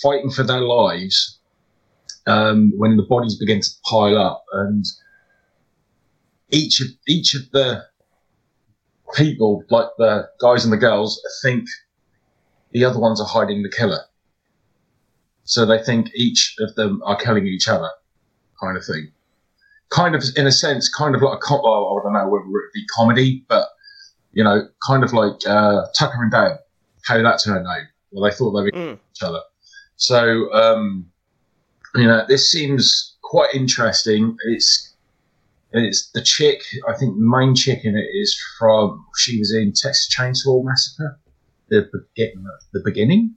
[SPEAKER 3] fighting for their lives um, when the bodies begin to pile up, and each of each of the people, like the guys and the girls, think the other ones are hiding the killer. So they think each of them are killing each other kind of thing. Kind of, in a sense, kind of like a com- well, I don't know whether it be comedy, but you know, kind of like uh, Tucker and Dale. How that turned out. Well, they thought they were
[SPEAKER 1] Mm.
[SPEAKER 3] each other. So, um, you know, this seems quite interesting. It's it's the chick. I think the main chick in it is from. She was in Texas Chainsaw Massacre. The the beginning,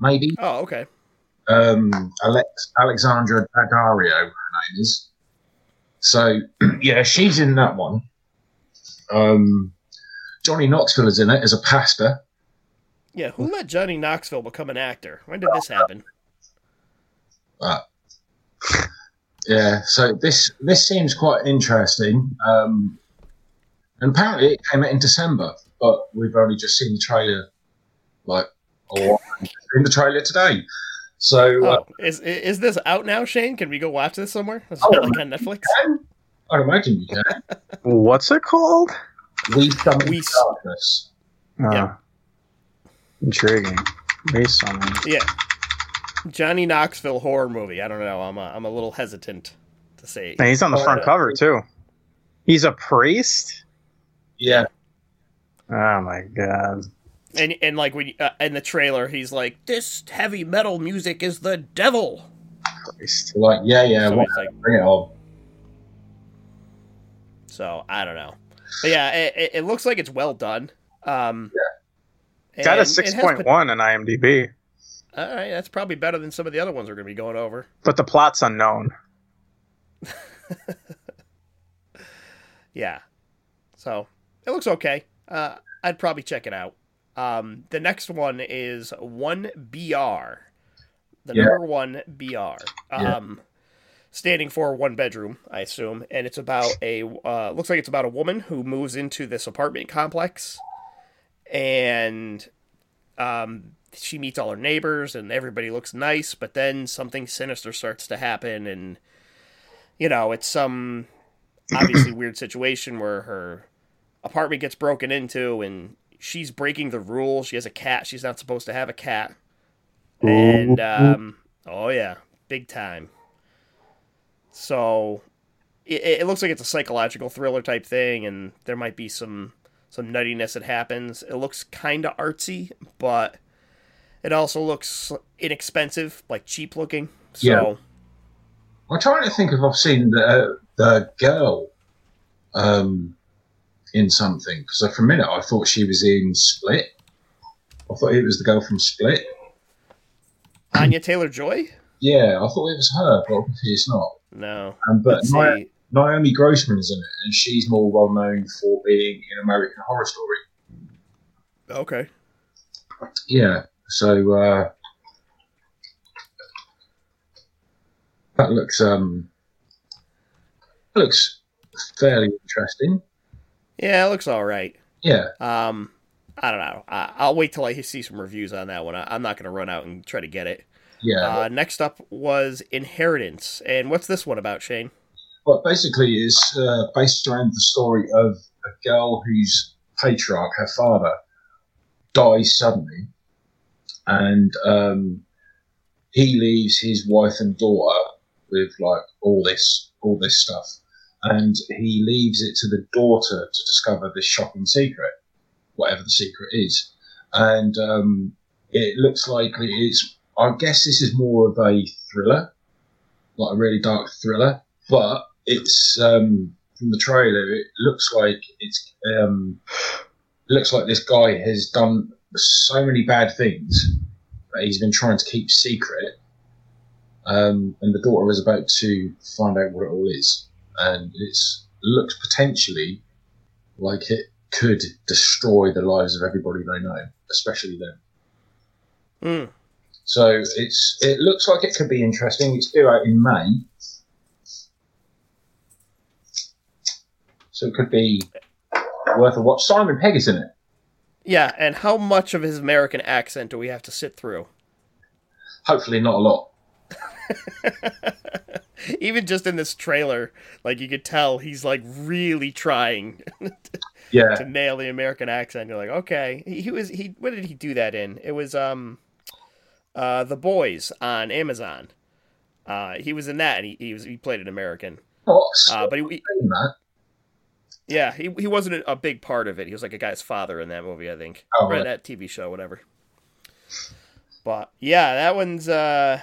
[SPEAKER 3] maybe
[SPEAKER 1] Oh, okay.
[SPEAKER 3] um, Alex, Alexandra Daddario, her name is. So, yeah, she's in that one. Um, Johnny Knoxville is in it as a pastor.
[SPEAKER 1] Yeah, who let Johnny Knoxville become an actor? When did this happen?
[SPEAKER 3] Yeah, so this this seems quite interesting. Um, and apparently it came out in December, but we've only just seen the trailer, like, or in the trailer today. So, uh,
[SPEAKER 1] Oh, is is this out now, Shane? Can we go watch this somewhere? Is
[SPEAKER 3] Oh,
[SPEAKER 1] like on Netflix?
[SPEAKER 3] I imagine you can.
[SPEAKER 2] What's it called?
[SPEAKER 3] We summon
[SPEAKER 1] We-
[SPEAKER 3] darkness.
[SPEAKER 2] Oh,
[SPEAKER 1] Yeah.
[SPEAKER 2] Intriguing. Based on
[SPEAKER 1] Yeah, Johnny Knoxville horror movie. I don't know. I'm a, I'm a little hesitant to say.
[SPEAKER 2] And he's on the front cover too. He's a priest.
[SPEAKER 3] Yeah,
[SPEAKER 2] Oh my god.
[SPEAKER 1] And and like when uh, in the trailer, he's like, "This heavy metal music is the devil."
[SPEAKER 2] Priest.
[SPEAKER 3] We're like, yeah, yeah,
[SPEAKER 1] So
[SPEAKER 3] what,
[SPEAKER 1] like,
[SPEAKER 3] bring it on.
[SPEAKER 1] so I don't know. But yeah, it, it- it looks like it's well done. Um, yeah.
[SPEAKER 2] Got a six point one on IMDb,
[SPEAKER 1] All right, that's probably better than some of the other ones we're going to be going over.
[SPEAKER 2] but the plot's unknown.
[SPEAKER 1] Yeah. So it looks okay. Uh, I'd probably check it out. Um, the next one is one BR. The
[SPEAKER 3] Yeah.
[SPEAKER 1] number one BR.
[SPEAKER 3] Yeah.
[SPEAKER 1] Um, standing for one bedroom, I assume, and it's about a uh, looks like it's about a woman who moves into this apartment complex, and um, she meets all her neighbors, and everybody looks nice, but then something sinister starts to happen, and you know it's some obviously weird situation where her apartment gets broken into and she's breaking the rules. She has a cat. She's not supposed to have a cat. And um, oh yeah, big time. So it, it looks like it's a psychological thriller type thing, and there might be some some nuttiness that happens. It looks kind of artsy, but it also looks inexpensive, like cheap looking. So
[SPEAKER 3] Yeah. I'm trying to think if I've seen the the girl um, in something because for a minute I thought she was in Split. I thought it was the girl from Split.
[SPEAKER 1] Anya Taylor Joy?
[SPEAKER 3] Yeah, I thought it was her, but obviously it's not.
[SPEAKER 1] No.
[SPEAKER 3] Um, but Naomi. Naomi Grossman is in it, and she's more well known for being in American Horror Story.
[SPEAKER 1] Okay.
[SPEAKER 3] Yeah, so uh, that looks um, that looks fairly interesting.
[SPEAKER 1] Yeah, it looks all right.
[SPEAKER 3] Yeah,
[SPEAKER 1] Um, I don't know. I, I'll wait till I see some reviews on that one. I, I'm not going to run out and try to get it.
[SPEAKER 3] Yeah.
[SPEAKER 1] Uh, next up was Inheritance, and what's this one about, Shane?
[SPEAKER 3] Well, basically, it's uh, based around the story of a girl whose patriarch, her father, dies suddenly, and um, he leaves his wife and daughter with like all this, all this stuff, and he leaves it to the daughter to discover this shocking secret, whatever the secret is, and um, it looks like it's. I guess this is more of a thriller, like a really dark thriller, but it's um, from the trailer. It looks like it's um, it looks like this guy has done so many bad things that he's been trying to keep secret, um, and the daughter is about to find out what it all is, and it looks potentially like it could destroy the lives of everybody they know, especially them.
[SPEAKER 1] Hmm.
[SPEAKER 3] So it's it looks like it could be interesting. It's due out in May, so it could be worth a watch. Simon Pegg is in it.
[SPEAKER 1] Yeah, and how much of his American accent do we have to sit through?
[SPEAKER 3] Hopefully, not a lot.
[SPEAKER 1] Even just in this trailer, like you could tell he's like really trying
[SPEAKER 3] Yeah,
[SPEAKER 1] to nail the American accent. You're like, okay, he, he was he. What did he do that in? It was um, uh, The Boys on Amazon. Uh, he was in that, and he, he was he played an American.
[SPEAKER 3] oh,
[SPEAKER 1] Uh, but he, he yeah, he he wasn't a, a big part of it. He was like a guy's father in that movie, I think,
[SPEAKER 3] Oh, right.
[SPEAKER 1] that TV show, whatever. But yeah, that one's uh,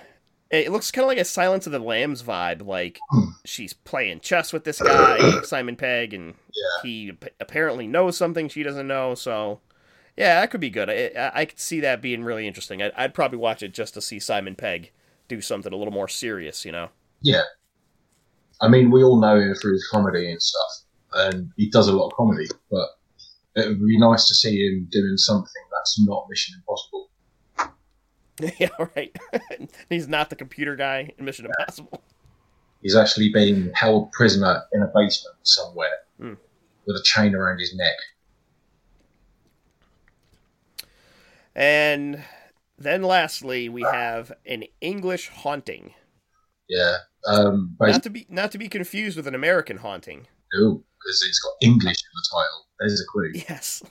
[SPEAKER 1] it looks kind of like a Silence of the Lambs vibe. Like
[SPEAKER 3] Hmm.
[SPEAKER 1] she's playing chess with this guy, Simon Pegg, and
[SPEAKER 3] Yeah.
[SPEAKER 1] he ap- apparently knows something she doesn't know. So yeah, that could be good. I, I, could see that being really interesting. I'd, I'd probably watch it just to see Simon Pegg do something a little more serious. You know?
[SPEAKER 3] Yeah, I mean, we all know him for his comedy and stuff, and he does a lot of comedy. But it would be nice to see him doing something that's not Mission Impossible.
[SPEAKER 1] yeah, right. He's not the computer guy in Mission Impossible.
[SPEAKER 3] He's actually being held prisoner in a basement somewhere
[SPEAKER 1] Hmm.
[SPEAKER 3] with a chain around his neck.
[SPEAKER 1] And then lastly, we have an English haunting.
[SPEAKER 3] Yeah, um, basically,
[SPEAKER 1] Not to be not to be confused with an American haunting.
[SPEAKER 3] No, because it's got English in the title. There's a clue.
[SPEAKER 1] Yes.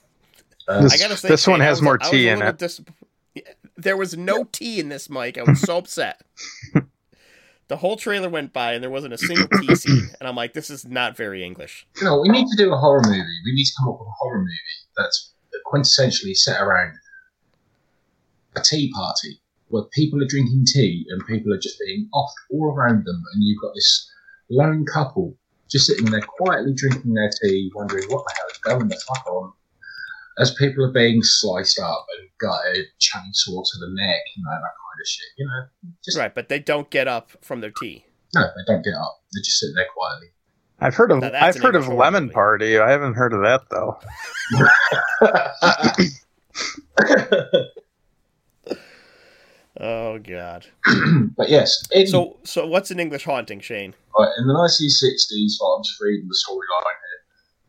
[SPEAKER 3] Uh,
[SPEAKER 2] This-
[SPEAKER 1] I gotta say
[SPEAKER 2] this one
[SPEAKER 1] Shane, I
[SPEAKER 2] has
[SPEAKER 1] was-
[SPEAKER 2] more tea in it.
[SPEAKER 1] dis- There was no tea in this, Mike. I was so upset. The whole trailer went by and there wasn't a single tea scene, and I'm like, this is not very English.
[SPEAKER 3] you know, we need to do a horror movie. We need to come up with a horror movie that's quintessentially set around a tea party where people are drinking tea and people are just being off all around them, and you've got this lone couple just sitting there quietly drinking their tea, wondering what the hell is going the fuck on. As people are being sliced up and gutted, chainsaw to the neck, you know, that kind of shit. You know, just
[SPEAKER 1] Right, but they don't get up from their tea.
[SPEAKER 3] no, they don't get up. They just sit there quietly.
[SPEAKER 2] I've heard of
[SPEAKER 1] Now
[SPEAKER 2] I've heard of Lemon
[SPEAKER 1] movie.
[SPEAKER 2] Party. I haven't heard of that though.
[SPEAKER 1] Oh god.
[SPEAKER 3] but yes, in,
[SPEAKER 1] So so what's an English haunting, Shane?
[SPEAKER 3] Right, in the 1960s, well, I'm just reading the storyline here.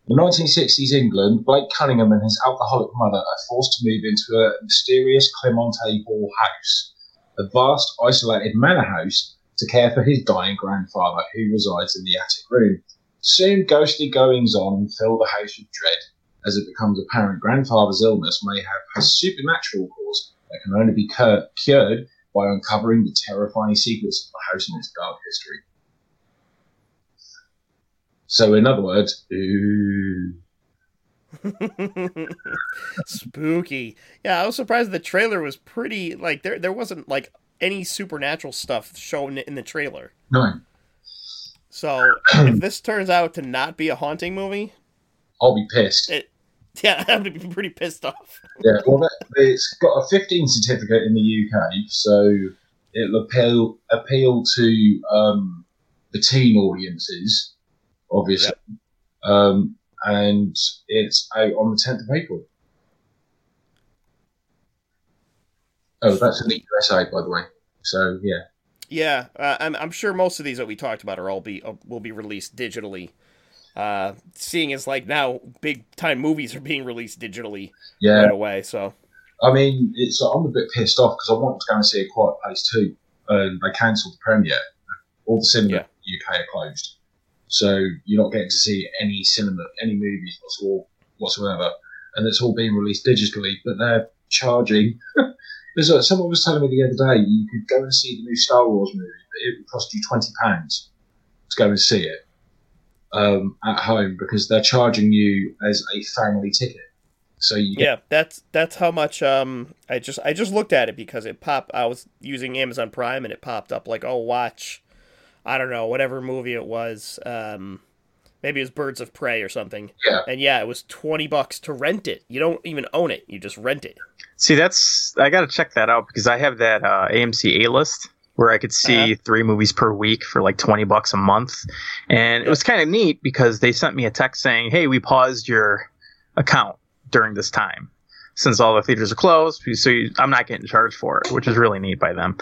[SPEAKER 3] In 1960s England, Blake Cunningham and his alcoholic mother are forced to move into a mysterious Clemente Hall house, a vast, isolated manor house to care for his dying grandfather, who resides in the attic room. Soon, ghostly goings on fill the house with dread, as it becomes apparent grandfather's illness may have a supernatural cause that can only be cur- cured by uncovering the terrifying secrets of the house and its dark history. So, in other words, ooh,
[SPEAKER 1] Spooky. Yeah, I was surprised the trailer was pretty like there there wasn't like any supernatural stuff shown in the trailer.
[SPEAKER 3] no,
[SPEAKER 1] So if this turns out to not be a haunting movie,
[SPEAKER 3] I'll be pissed.
[SPEAKER 1] it yeah, I'm gonna be pretty pissed off.
[SPEAKER 3] Yeah, well, that, it's got a 15 certificate in the UK, so it'll appeal appeal to um, the teen audiences, obviously, um, and it's out on the 10th of April. Oh, that's in the USA, by the way. So yeah,
[SPEAKER 1] Yeah, uh, I'm I'm sure most of these that we talked about are all be uh, will be released digitally Uh, seeing as like now big time movies are being released digitally
[SPEAKER 3] Yeah,
[SPEAKER 1] right away. So
[SPEAKER 3] I mean, it's I'm a bit pissed off because I wanted to go and see A Quiet Place too, and they cancelled the premiere. All the cinema
[SPEAKER 1] Yeah.
[SPEAKER 3] In the UK are closed, so you're not getting to see any cinema, any movies whatsoever. And it's all being released digitally, but they're charging. Someone was telling me the other day you could go and see the new Star Wars movie, but it would cost you twenty pounds to go and see it um, at home because they're charging you as a family ticket. So you get
[SPEAKER 1] yeah, that's that's how much. Um, I just I just looked at it because it popped. I was using Amazon Prime and it popped up like, oh, watch, I don't know, whatever movie it was. Um, maybe it was Birds of Prey or something.
[SPEAKER 3] Yeah.
[SPEAKER 1] And yeah, it was twenty bucks to rent it. You don't even own it; you just rent it.
[SPEAKER 2] See, that's I got to check that out because I have that uh, AMC A list where I could see
[SPEAKER 1] Uh-huh.
[SPEAKER 2] three movies per week for like twenty bucks a month, and it was kind of neat because they sent me a text saying, "Hey, we paused your account during this time." Since all the theaters are closed, so you, I'm not getting charged for it, which is really neat by them.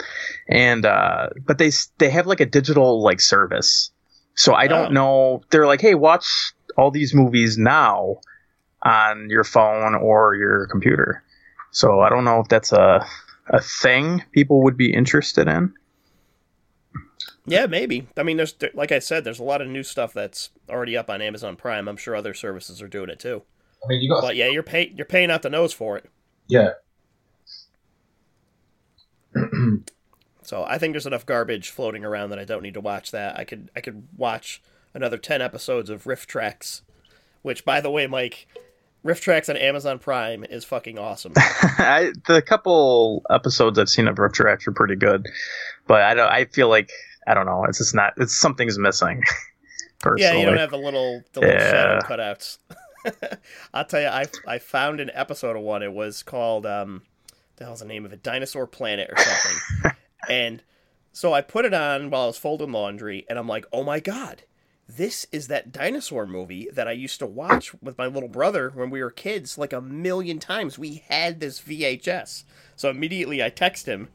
[SPEAKER 2] And uh, but they they have like a digital like service, so I don't
[SPEAKER 1] Oh.
[SPEAKER 2] know. They're like, hey, watch all these movies now on your phone or your computer. So I don't know if that's a a thing people would be interested in.
[SPEAKER 1] Yeah, maybe. I mean, there's like I said, there's a lot of new stuff that's already up on Amazon Prime. I'm sure other services are doing it too.
[SPEAKER 3] I mean, you got
[SPEAKER 1] But yeah, you're paying you're paying out the nose for it.
[SPEAKER 3] yeah.
[SPEAKER 1] So I think there's enough garbage floating around that I don't need to watch that. I could I could watch another ten episodes of RiffTrax, which by the way, Mike, RiffTrax on Amazon Prime is fucking awesome.
[SPEAKER 2] I, the couple episodes I've seen of RiffTrax are pretty good, but I don't. I feel like I don't know. It's just not. It's something's missing. Personally.
[SPEAKER 1] yeah, you don't have the little the little
[SPEAKER 2] Yeah.
[SPEAKER 1] shadow cutouts. I'll tell you, I I found an episode of one. It was called um, the hell's the name of it? Dinosaur Planet or something. and so I put it on while I was folding laundry, and I'm like, oh my god, this is that dinosaur movie that I used to watch with my little brother when we were kids, like a million times. We had this VHS. So immediately I text him.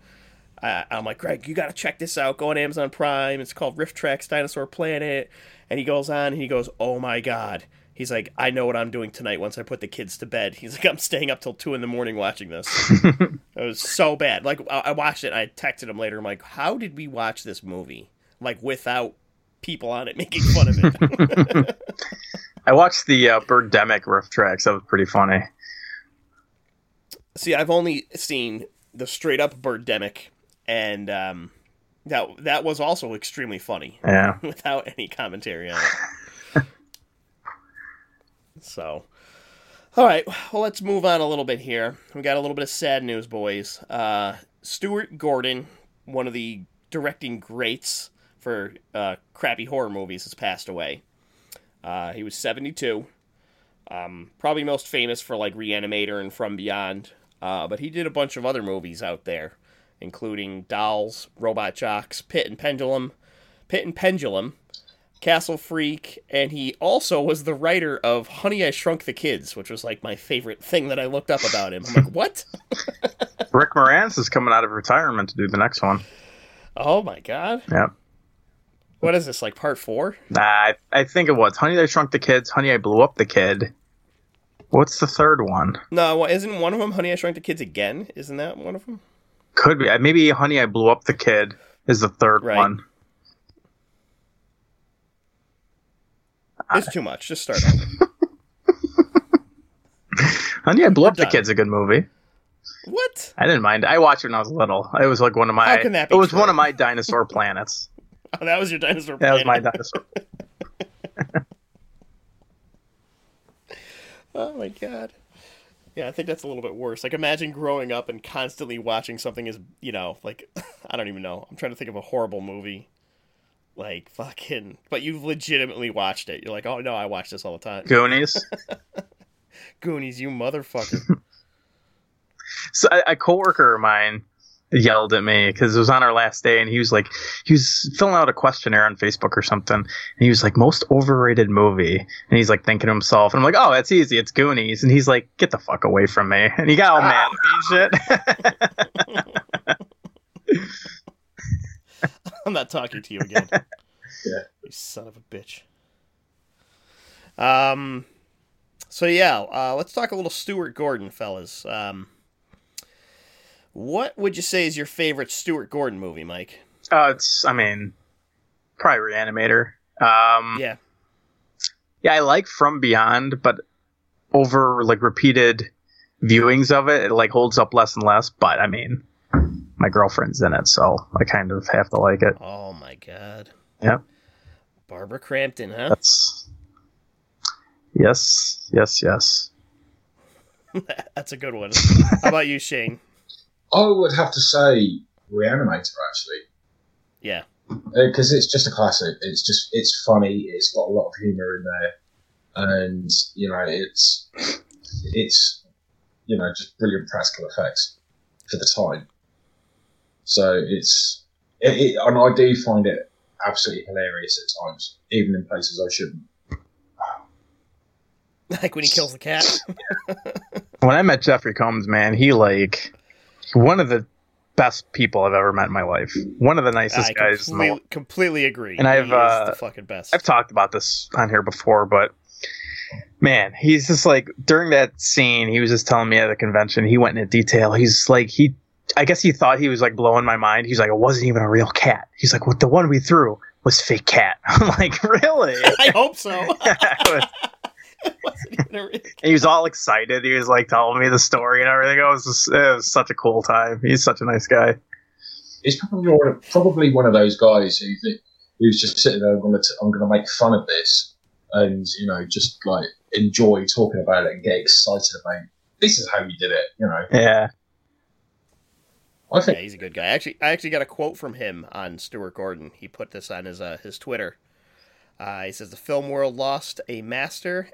[SPEAKER 1] Uh, I'm like, Greg, you got to check this out. Go on Amazon Prime. It's called RiffTrax Dinosaur Planet. And he goes on and he goes, oh my god. He's like, I know what I'm doing tonight once I put the kids to bed. He's like, I'm staying up till two in the morning watching this. it was so bad. Like, I watched it and I texted him later. I'm like, how did we watch this movie? Like, without people on it making fun of it.
[SPEAKER 2] I watched the uh, Birdemic RiffTrax. That was pretty funny.
[SPEAKER 1] See, I've only seen the straight up Birdemic, and um, that that was also extremely funny
[SPEAKER 2] Yeah.
[SPEAKER 1] without any commentary on it. So, all right, well, let's move on a little bit here. We got a little bit of sad news, boys. Uh, Stuart Gordon, one of the directing greats for uh, crappy horror movies, has passed away. Uh, he was 72. Um, probably most famous for like Reanimator and From Beyond. Uh, but he did a bunch of other movies out there, including Dolls, Robot Jox, Pit and Pendulum, Pit and Pendulum, Castle Freak, and he also was the writer of Honey I Shrunk the Kids, which was like my favorite thing that I looked up about him. I'm like, what?
[SPEAKER 2] Rick Moranis is coming out of retirement to do the next one.
[SPEAKER 1] Oh my god.
[SPEAKER 2] Yep.
[SPEAKER 1] What is this, like part four?
[SPEAKER 2] Nah, I, I think it was Honey I Shrunk the Kids, Honey I Blew Up the Kid. What's the third one?
[SPEAKER 1] No, well, isn't one of them Honey I Shrunk the Kids again? Isn't that one of them?
[SPEAKER 2] Could be. Maybe Honey I Blew Up the Kid is the third
[SPEAKER 1] Right.
[SPEAKER 2] one.
[SPEAKER 1] It's too much. Just start over.
[SPEAKER 2] Honey I Blew Up the
[SPEAKER 1] done.
[SPEAKER 2] Kid's a good movie.
[SPEAKER 1] What?
[SPEAKER 2] I didn't mind. I watched it when I was little. It was like one of my.
[SPEAKER 1] How can that be
[SPEAKER 2] it was
[SPEAKER 1] true?
[SPEAKER 2] one of my dinosaur planets.
[SPEAKER 1] Oh, that was your dinosaur
[SPEAKER 2] That was my dinosaur.
[SPEAKER 1] Oh my god. Yeah, I think that's a little bit worse. Like, imagine growing up and constantly watching something as, you know, like, I don't even know. I'm trying to think of a horrible movie. Like, fucking. But you've legitimately watched it. You're like, oh no, I watch this all the time.
[SPEAKER 2] Goonies.
[SPEAKER 1] Goonies, you motherfucker.
[SPEAKER 2] So a, a coworker of mine yelled at me because it was on our last day, and he was like, he was filling out a questionnaire on Facebook or something, and he was like, most overrated movie, and he's like thinking to himself, and I'm like, oh, that's easy, it's Goonies, and he's like, get the fuck away from me, and he got all mad at me and shit.
[SPEAKER 1] I'm not talking to you again.
[SPEAKER 3] Yeah.
[SPEAKER 1] You son of a bitch. Um, so yeah, uh, let's talk a little Stuart Gordon, fellas. Um, what would you say is your favorite Stuart Gordon movie, Mike?
[SPEAKER 2] Uh, it's, I mean, probably Reanimator. Um,
[SPEAKER 1] Yeah,
[SPEAKER 2] yeah, I like From Beyond, but over like repeated viewings of it, it like holds up less and less. But I mean, my girlfriend's in it, so I kind of have to like it.
[SPEAKER 1] Oh my god.
[SPEAKER 2] Yep.
[SPEAKER 1] Barbara Crampton, huh?
[SPEAKER 2] That's yes, yes, yes.
[SPEAKER 1] That's a good one. How about you, Shane?
[SPEAKER 3] I would have to say Reanimator actually,
[SPEAKER 1] Yeah.
[SPEAKER 3] Uh, because it's just a classic. It's just it's funny. It's got a lot of humor in there, and you know it's it's you know just brilliant practical effects for the time. So it's it, it, and I do find it absolutely hilarious at times, even in places I shouldn't.
[SPEAKER 1] Like when he kills the cat.
[SPEAKER 2] When I met Jeffrey Combs, man, he like one of the best people I've ever met in my life. One of the nicest
[SPEAKER 1] I
[SPEAKER 2] guys. in the
[SPEAKER 1] completely agree.
[SPEAKER 2] And
[SPEAKER 1] He
[SPEAKER 2] I've,
[SPEAKER 1] is
[SPEAKER 2] uh,
[SPEAKER 1] the fucking best.
[SPEAKER 2] I've talked about this on here before, but man, he's just like during that scene, he was just telling me at the convention, he went into detail. He's like he I guess he thought he was like blowing my mind. He's like, it wasn't even a real cat. He's like, what the one we threw was fake cat. I'm like, really?
[SPEAKER 1] I hope so.
[SPEAKER 2] and
[SPEAKER 1] It wasn't even a real-
[SPEAKER 2] he was all excited. He was like telling me the story and everything. It was just, it was such a cool time. He's such a nice guy.
[SPEAKER 3] He's probably one of, probably one of those guys who who's just sitting there. I'm going to I'm going to make fun of this, and you know just like enjoy talking about it and get excited about. It. This is how you did it. You know,
[SPEAKER 2] Yeah.
[SPEAKER 3] I
[SPEAKER 1] Yeah, he's a good guy. Actually, I actually got a quote from him on Stuart Gordon. He put this on his uh, his Twitter. Uh, he says the film world lost a master,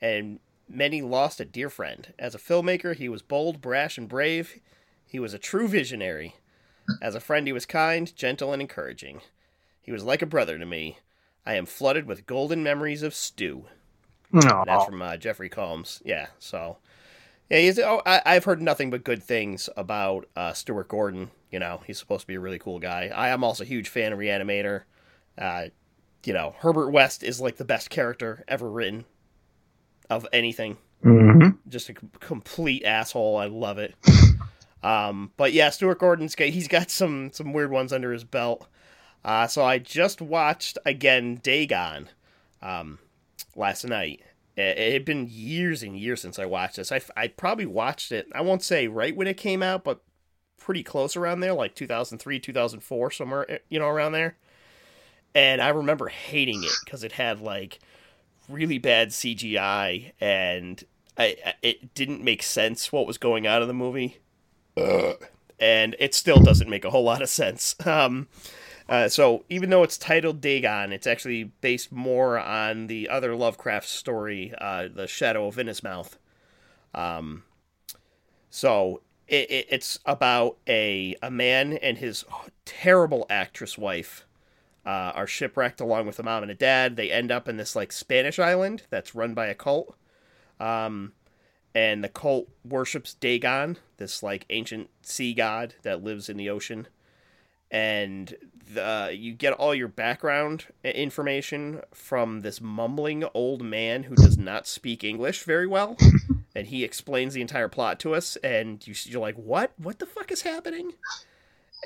[SPEAKER 1] and many lost a dear friend. As a filmmaker, he was bold, brash, and brave. He was a true visionary. As a friend, he was kind, gentle, and encouraging. He was like a brother to me. I am flooded with golden memories of Stu. That's from uh, Jeffrey Combs. Yeah, so yeah, he's. Oh, I, I've heard nothing but good things about uh, Stuart Gordon. You know, he's supposed to be a really cool guy. I am also a huge fan of Reanimator. Uh, you know, Herbert West is like the best character ever written of anything.
[SPEAKER 2] Mhm.
[SPEAKER 1] Just a complete asshole. I love it. Um, but yeah, Stuart Gordon's got, he's got some some weird ones under his belt. Uh, so I just watched again Dagon um, last night. It, had been years and years since I watched this. I, I probably watched it. I won't say right when it came out, but pretty close around there, like 2003, 2004, somewhere eh, you know around there. And I remember hating it because it had like really bad CGI and I, I- it didn't make sense what was going on in the movie. And it still doesn't make a whole lot of sense. Um, uh, so even though it's titled Dagon, it's actually based more on the other Lovecraft story, uh, The Shadow of Innsmouth. Um, so it, it, it's about a a man and his terrible actress wife uh, are shipwrecked along with a mom and a dad. They end up in this like Spanish island that's run by a cult. Um, and the cult worships Dagon, this like ancient sea god that lives in the ocean. And the, you get all your background information from this mumbling old man who does not speak English very well. and he explains the entire plot to us, and you, you're like, "What? What the fuck is happening?"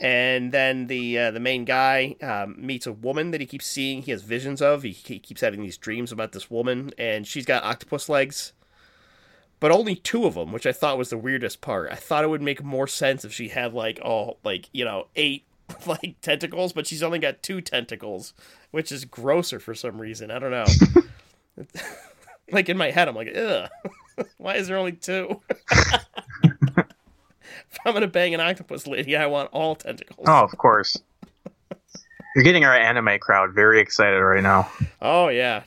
[SPEAKER 1] And then the uh, the main guy um, meets a woman that he keeps seeing. He has visions of. He, he keeps having these dreams about this woman, and she's got octopus legs, but only two of them, which I thought was the weirdest part. I thought it would make more sense if she had like all like you know eight like tentacles, but she's only got two tentacles, which is grosser for some reason. I don't know. like in my head, I'm like, ugh. Why is there only two? if I'm gonna bang an octopus lady, I want all tentacles.
[SPEAKER 2] Oh, of course. You're getting our anime crowd very excited right now.
[SPEAKER 1] Oh yeah.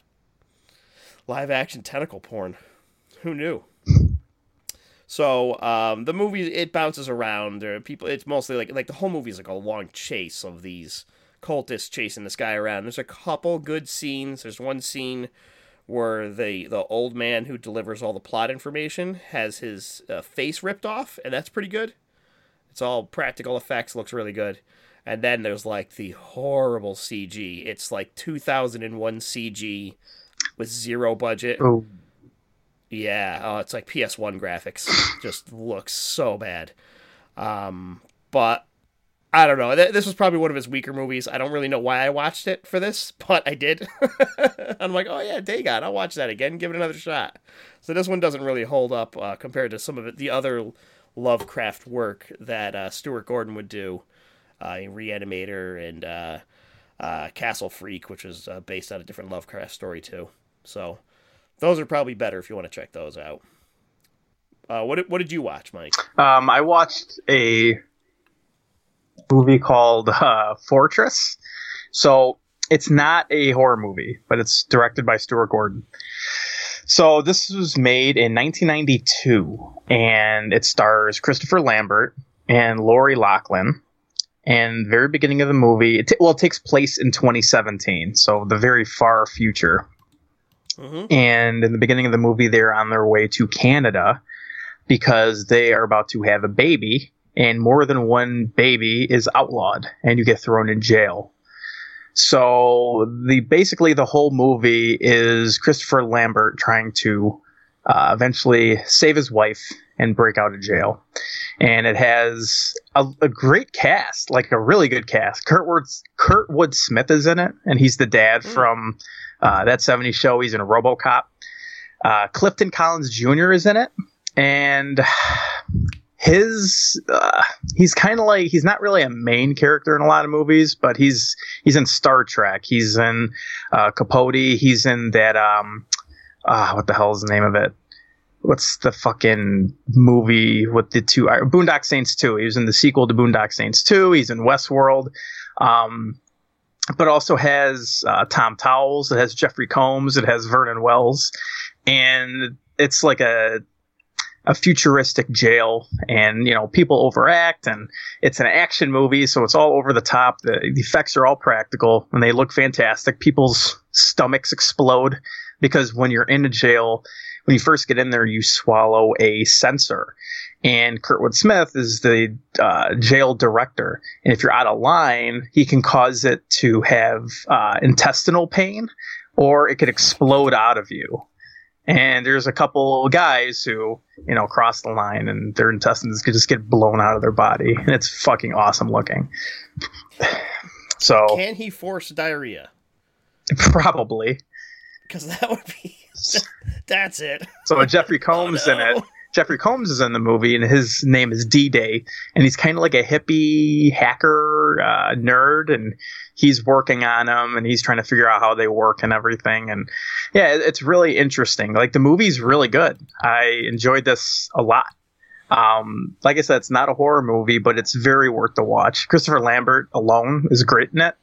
[SPEAKER 1] Live action tentacle porn. Who knew? So um, the movie it bounces around. There people. It's mostly like like the whole movie is like a long chase of these cultists chasing this guy around. There's a couple good scenes. There's one scene where the the old man who delivers all the plot information has his uh, face ripped off, and that's pretty good. It's all practical effects. Looks really good. And then there's like the horrible CG. It's like 2001 CG with zero budget.
[SPEAKER 2] Oh,
[SPEAKER 1] Yeah, oh, it's like PS1 graphics. Just looks so bad. Um, but I don't know. Th- This was probably one of his weaker movies. I don't really know why I watched it for this, but I did. I'm like, oh yeah, Dagon. I'll watch that again. Give it another shot. So this one doesn't really hold up uh, compared to some of the other Lovecraft work that uh, Stuart Gordon would do, uh, in Reanimator and uh, uh, Castle Freak, which is uh, based on a different Lovecraft story too. So those are probably better if you want to check those out. Uh, what what did you watch, Mike?
[SPEAKER 2] Um, I watched a movie called uh, Fortress. So it's not a horror movie, but it's directed by Stuart Gordon. So this was made in 1992, and it stars Christopher Lambert and Loryn Locklin. And very beginning of the movie, it t- well, it takes place in 2017, so the very far future.
[SPEAKER 1] Mm-hmm.
[SPEAKER 2] And in the beginning of the movie, they're on their way to Canada because they are about to have a baby, and more than one baby is outlawed, and you get thrown in jail. So the basically the whole movie is Christopher Lambert trying to uh, eventually save his wife and break out of jail, and it has a, a great cast, like a really good cast. Kurtwood Kurtwood Smith is in it, and he's the dad from uh, that '70s show. He's in RoboCop. Uh, Clifton Collins Jr. is in it, and his uh, he's kind of like he's not really a main character in a lot of movies, but he's he's in Star Trek. He's in uh, Capote. He's in that um, uh, what the hell is the name of it? What's the fucking movie with the two Boondock Saints two? He was in the sequel to Boondock Saints two. He's in Westworld. Um, but also has uh, Tom Towles. It has Jeffrey Combs. It has Vernon Wells, and it's like a a futuristic jail, and you know people overact, and it's an action movie, so it's all over the top. The, the effects are all practical, and they look fantastic. People's stomachs explode because when you're in a jail, when you first get in there, you swallow a sensor. And Kurtwood Smith is the uh, jail director. And if you're out of line, he can cause it to have uh, intestinal pain or it could explode out of you. And there's a couple guys who, you know, cross the line and their intestines could just get blown out of their body. And it's fucking awesome looking. So,
[SPEAKER 1] Can he force diarrhea?
[SPEAKER 2] probably.
[SPEAKER 1] Because that would be. That's it.
[SPEAKER 2] So Jeffrey Combs in it. Jeffrey Combs is in the movie, and his name is D Day, and he's kind of like a hippie hacker uh, nerd, and he's working on them, and he's trying to figure out how they work and everything. And yeah, it- it's really interesting. Like the movie's really good. I enjoyed this a lot. Um, like I said, it's not a horror movie, but it's very worth the watch. Christopher Lambert alone is great in it,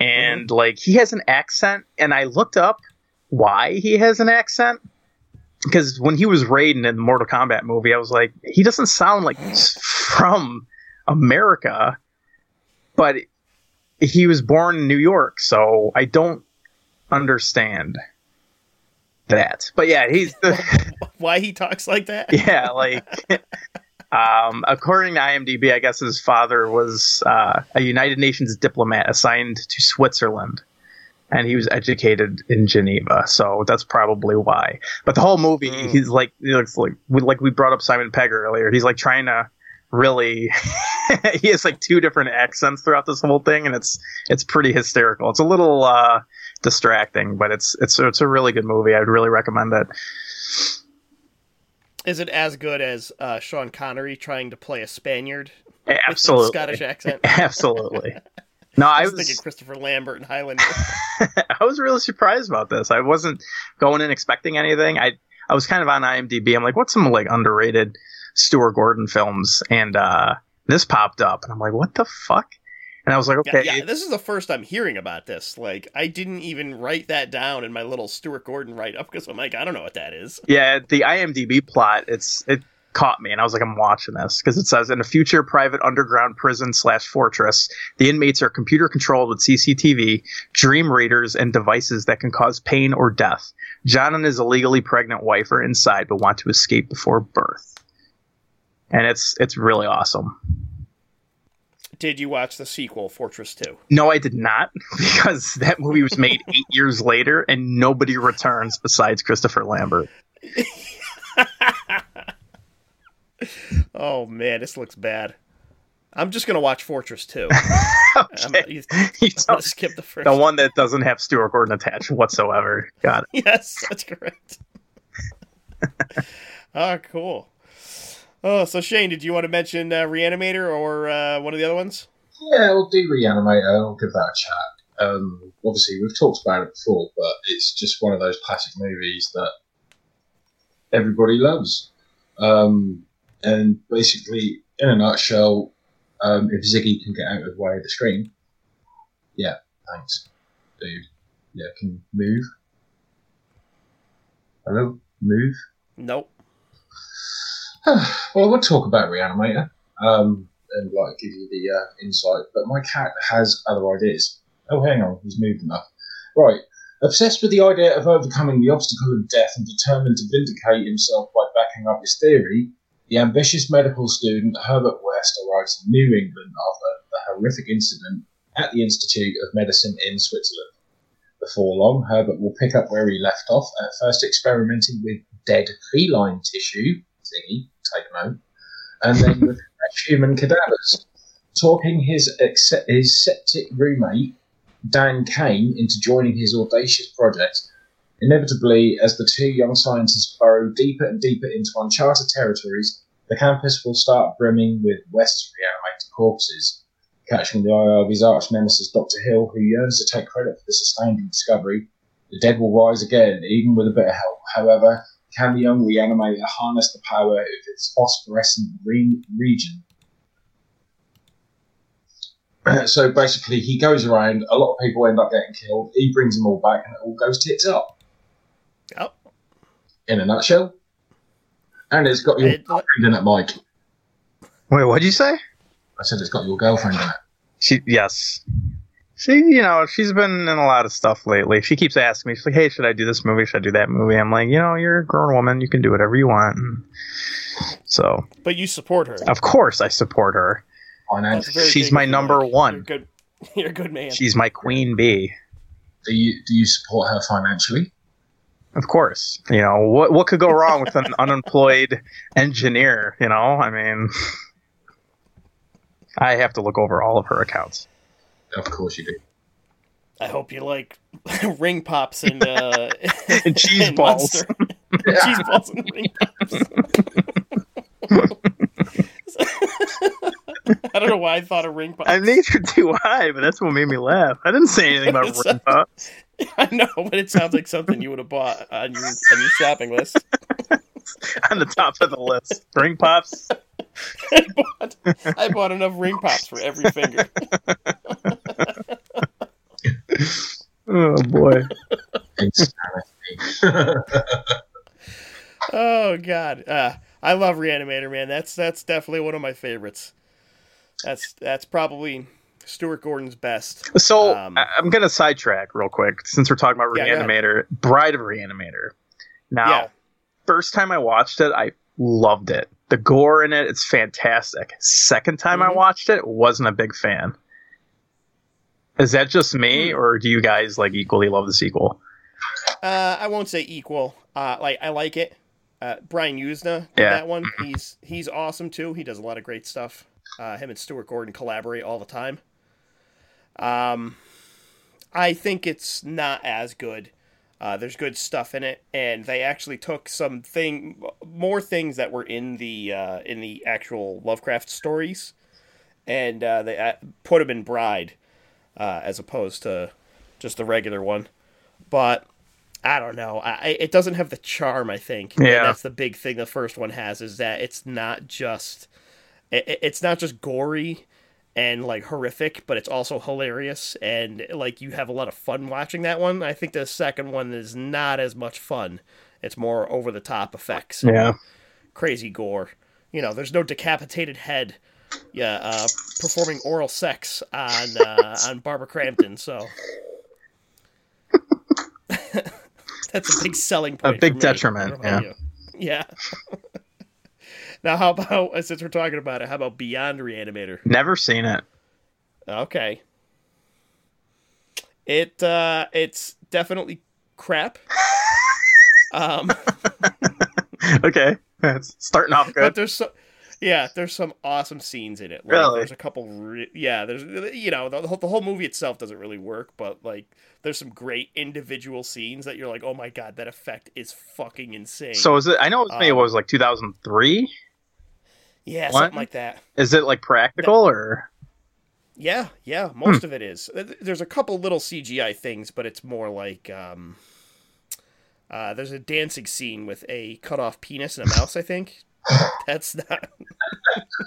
[SPEAKER 2] and like he has an accent, and I looked up why he has an accent because when he was Raiden in the Mortal Kombat movie, I was like, he doesn't sound like he's from America, but he was born in New York, so I don't understand that. But yeah, he's the
[SPEAKER 1] Why he talks like that?
[SPEAKER 2] yeah, like um, according to IMDb, I guess his father was uh, a United Nations diplomat assigned to Switzerland, and he was educated in Geneva. So that's probably why. But the whole movie,
[SPEAKER 1] Mm.
[SPEAKER 2] he's like, he looks like we like we brought up Simon Pegg earlier. He's like trying to really. he has like two different accents throughout this whole thing, and it's it's pretty hysterical. It's a little uh, distracting, but it's it's it's a really good movie. I'd really recommend it.
[SPEAKER 1] Is it as good as uh, Sean Connery trying to play a Spaniard with a
[SPEAKER 2] Absolutely,
[SPEAKER 1] Scottish accent?
[SPEAKER 2] Absolutely. No, I
[SPEAKER 1] I was thinking Christopher Lambert and Highlander.
[SPEAKER 2] I was really surprised about this. I wasn't going in expecting anything. I I was kind of on IMDb. I'm like, what's some like underrated Stuart Gordon films? And uh, this popped up, and I'm like, what the fuck? And I was like,
[SPEAKER 1] Yeah,
[SPEAKER 2] okay,
[SPEAKER 1] yeah, this is the first I'm hearing about this. Like, I didn't even write that down in my little Stuart Gordon write up because I'm like, I don't know what that is.
[SPEAKER 2] yeah. The IMDb plot, it's it caught me, and I was like, I'm watching this because it says in a future private underground prison slash fortress, the inmates are computer controlled with CCTV, dream readers, and devices that can cause pain or death. John and his illegally pregnant wife are inside, but want to escape before birth. And it's it's really awesome.
[SPEAKER 1] Did you watch the sequel, Fortress Two?
[SPEAKER 2] No, I did not, because that movie was made eight years later, and nobody returns besides Christopher Lambert.
[SPEAKER 1] Oh man, this looks bad. I'm just gonna watch Fortress Two. I'm,
[SPEAKER 2] Okay.
[SPEAKER 1] you-
[SPEAKER 2] You
[SPEAKER 1] I'm
[SPEAKER 2] don't-
[SPEAKER 1] skip the first.
[SPEAKER 2] the one that doesn't have Stuart Gordon attached whatsoever. Got it.
[SPEAKER 1] Yes, that's correct. oh, cool. Oh, so Shane, did you want to mention uh, Reanimator or uh, one of the other ones?
[SPEAKER 3] Yeah, we'll do Reanimator. I'll give that a chat. Um, obviously, we've talked about it before, but it's just one of those classic movies that everybody loves. Um, and basically, in a nutshell, um, if Ziggy can get out of the way of the screen, yeah, thanks, dude. Yeah, can move? Hello, move.
[SPEAKER 1] Nope.
[SPEAKER 3] well, I would talk about Reanimator um, and like give you the uh, insight, but my cat has other ideas. Oh, hang on, he's moved enough. Right, obsessed with the idea of overcoming the obstacle of death and determined to vindicate himself by backing up his theory, the ambitious medical student Herbert West arrives in New England after the horrific incident at the Institute of Medicine in Switzerland. Before long, Herbert will pick up where he left off, at first experimenting with dead feline tissue, Ziggy, take note, and then with human cadavers, talking his, ex- his septic roommate, Dan Cain, into joining his audacious project. Inevitably, as the two young scientists burrow deeper and deeper into uncharted territories, the campus will start brimming with West's reanimated corpses. Catching the eye of his arch nemesis, Dr. Hill, who yearns to take credit for this astounding discovery, the dead will rise again, even with a bit of help. However, can the young reanimator harness the power of its phosphorescent green reagent? so basically, he goes around, a lot of people end up getting killed, he brings them all back, and it all goes tits up.
[SPEAKER 1] Oh,
[SPEAKER 3] In a nutshell. And it's got your
[SPEAKER 1] It-
[SPEAKER 3] girlfriend in it, Mike.
[SPEAKER 2] Wait, what did you say?
[SPEAKER 3] I said it's got your girlfriend in it.
[SPEAKER 2] She yes. She, you know, she's been in a lot of stuff lately. She keeps asking me, she's like, "Hey, should I do this movie? Should I do that movie?" I'm like, you know, you're a grown woman. You can do whatever you want. And so,
[SPEAKER 1] but you support her.
[SPEAKER 2] of course, I support her.
[SPEAKER 1] That's
[SPEAKER 2] She's my
[SPEAKER 1] of you,
[SPEAKER 2] number
[SPEAKER 1] Mike.
[SPEAKER 2] one.
[SPEAKER 1] You're good. You're a good man.
[SPEAKER 2] She's my queen bee.
[SPEAKER 3] do you do you support her financially?
[SPEAKER 2] Of course. You know, what what could go wrong with an unemployed engineer, you know? I mean, I have to look over all of her accounts.
[SPEAKER 3] Of course you do.
[SPEAKER 1] I hope you like ring pops and uh,
[SPEAKER 2] And cheese balls.
[SPEAKER 1] Monster. cheese balls and ring pops. I don't know why I thought of ring pops.
[SPEAKER 2] I nature do high, but that's what made me laugh. I didn't say anything about ring pops.
[SPEAKER 1] I know, but it sounds like something you would have bought on your on your shopping list.
[SPEAKER 2] on the top of the list. Ring pops.
[SPEAKER 1] I bought, I bought enough ring pops for every finger.
[SPEAKER 2] Oh boy.
[SPEAKER 1] Oh God, uh, I love Reanimator, man. That's that's definitely one of my favorites. That's that's probably Stuart Gordon's best.
[SPEAKER 2] So
[SPEAKER 1] Um,
[SPEAKER 2] I- I'm gonna sidetrack real quick since we're talking about
[SPEAKER 1] Yeah.
[SPEAKER 2] Reanimator, Bride of Reanimator. Now,
[SPEAKER 1] Yeah.
[SPEAKER 2] first time I watched it, I loved it. The gore in it, it's fantastic. Second time I
[SPEAKER 1] Mhm.
[SPEAKER 2] watched it, wasn't a big fan. Is that just me,
[SPEAKER 1] Hmm.
[SPEAKER 2] or do you guys like equally love the sequel?
[SPEAKER 1] Uh, I won't say equal. Uh, like I like it. Uh, Brian Yuzna did
[SPEAKER 2] Yeah.
[SPEAKER 1] that one. He's he's awesome too. He does a lot of great stuff. Uh, him and Stuart Gordon collaborate all the time. Um, I think it's not as good. Uh, there's good stuff in it, and they actually took some thing, more things that were in the uh, in the actual Lovecraft stories, and uh, they uh, put them in Bride, uh, as opposed to just the regular one. But I don't know. I, it doesn't have the charm. I think. And
[SPEAKER 2] Yeah.
[SPEAKER 1] that's the big thing. The first one has is that it's not just it, it's not just gory and like horrific, but it's also hilarious and like you have a lot of fun watching that one. I think the second one is not as much fun. It's more over the top effects.
[SPEAKER 2] Yeah.
[SPEAKER 1] Crazy gore. You know, there's no decapitated head. Yeah, uh, performing oral sex on uh, on Barbara Crampton. So that's a big selling point. A big
[SPEAKER 2] detriment,
[SPEAKER 1] I don't know about you. Yeah. now, how about since we're talking about it, how about Beyond Reanimator?
[SPEAKER 2] Never seen it.
[SPEAKER 1] Okay. It uh it's definitely crap. um
[SPEAKER 2] okay, it's starting off
[SPEAKER 1] but
[SPEAKER 2] good.
[SPEAKER 1] there's so yeah, there's some awesome scenes in it. Like,
[SPEAKER 2] Really?
[SPEAKER 1] There's a couple. Re- yeah, there's you know the, the whole- movie itself doesn't really work, but like there's some great individual scenes that you're like, oh my god, that effect is fucking insane.
[SPEAKER 2] So is it? I know it was maybe
[SPEAKER 1] Um,
[SPEAKER 2] it was like 2003.
[SPEAKER 1] Yeah,
[SPEAKER 2] what?
[SPEAKER 1] something like that.
[SPEAKER 2] Is it like practical or?
[SPEAKER 1] Yeah, yeah,
[SPEAKER 2] Hmm.
[SPEAKER 1] most of it is. Uh, There's a couple little CGI things, but it's more like um, uh, there's a dancing scene with a cut off penis and a mouse. I think that's not.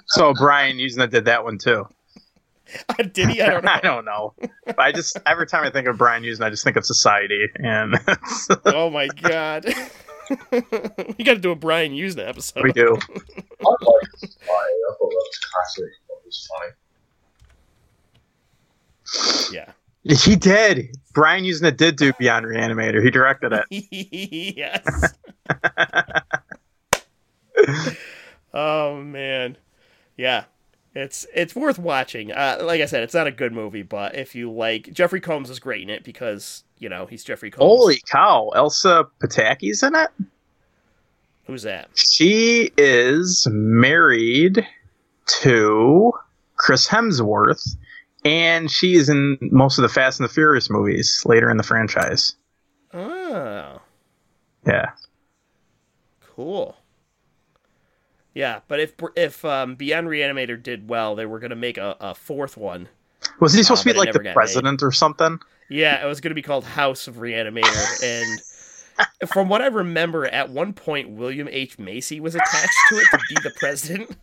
[SPEAKER 2] So Brian Yuzna did that one too.
[SPEAKER 1] Did he? I don't know.
[SPEAKER 2] I don't know. But I just every time I think of Brian Yuzna, I just think of Society, and
[SPEAKER 1] Oh my god. You got to do a Brian Yuzna episode.
[SPEAKER 2] we do.
[SPEAKER 3] I liked Society. I thought that was classic. I thought it was funny.
[SPEAKER 1] Yeah.
[SPEAKER 2] He did. Brian Yuzna did do Beyond Reanimator. He directed it.
[SPEAKER 1] yes. oh man. Yeah. It's it's worth watching. Uh, like I said, it's not a good movie, but if you like, Jeffrey Combs is great in it because you know he's Jeffrey Combs.
[SPEAKER 2] Holy cow! Elsa Pataky's in it.
[SPEAKER 1] Who's that?
[SPEAKER 2] She is married to Chris Hemsworth, and she is in most of the Fast and the Furious movies later in the franchise.
[SPEAKER 1] Oh,
[SPEAKER 2] Yeah.
[SPEAKER 1] cool. Yeah, but if if um, Beyond Reanimator did well, they were gonna make a, a fourth one.
[SPEAKER 2] Was he supposed
[SPEAKER 1] Uh,
[SPEAKER 2] to be like the president or something?
[SPEAKER 1] Yeah, it was going to be called House of Reanimator, and from what I remember, at one point William H. Macy was attached to it to be the president.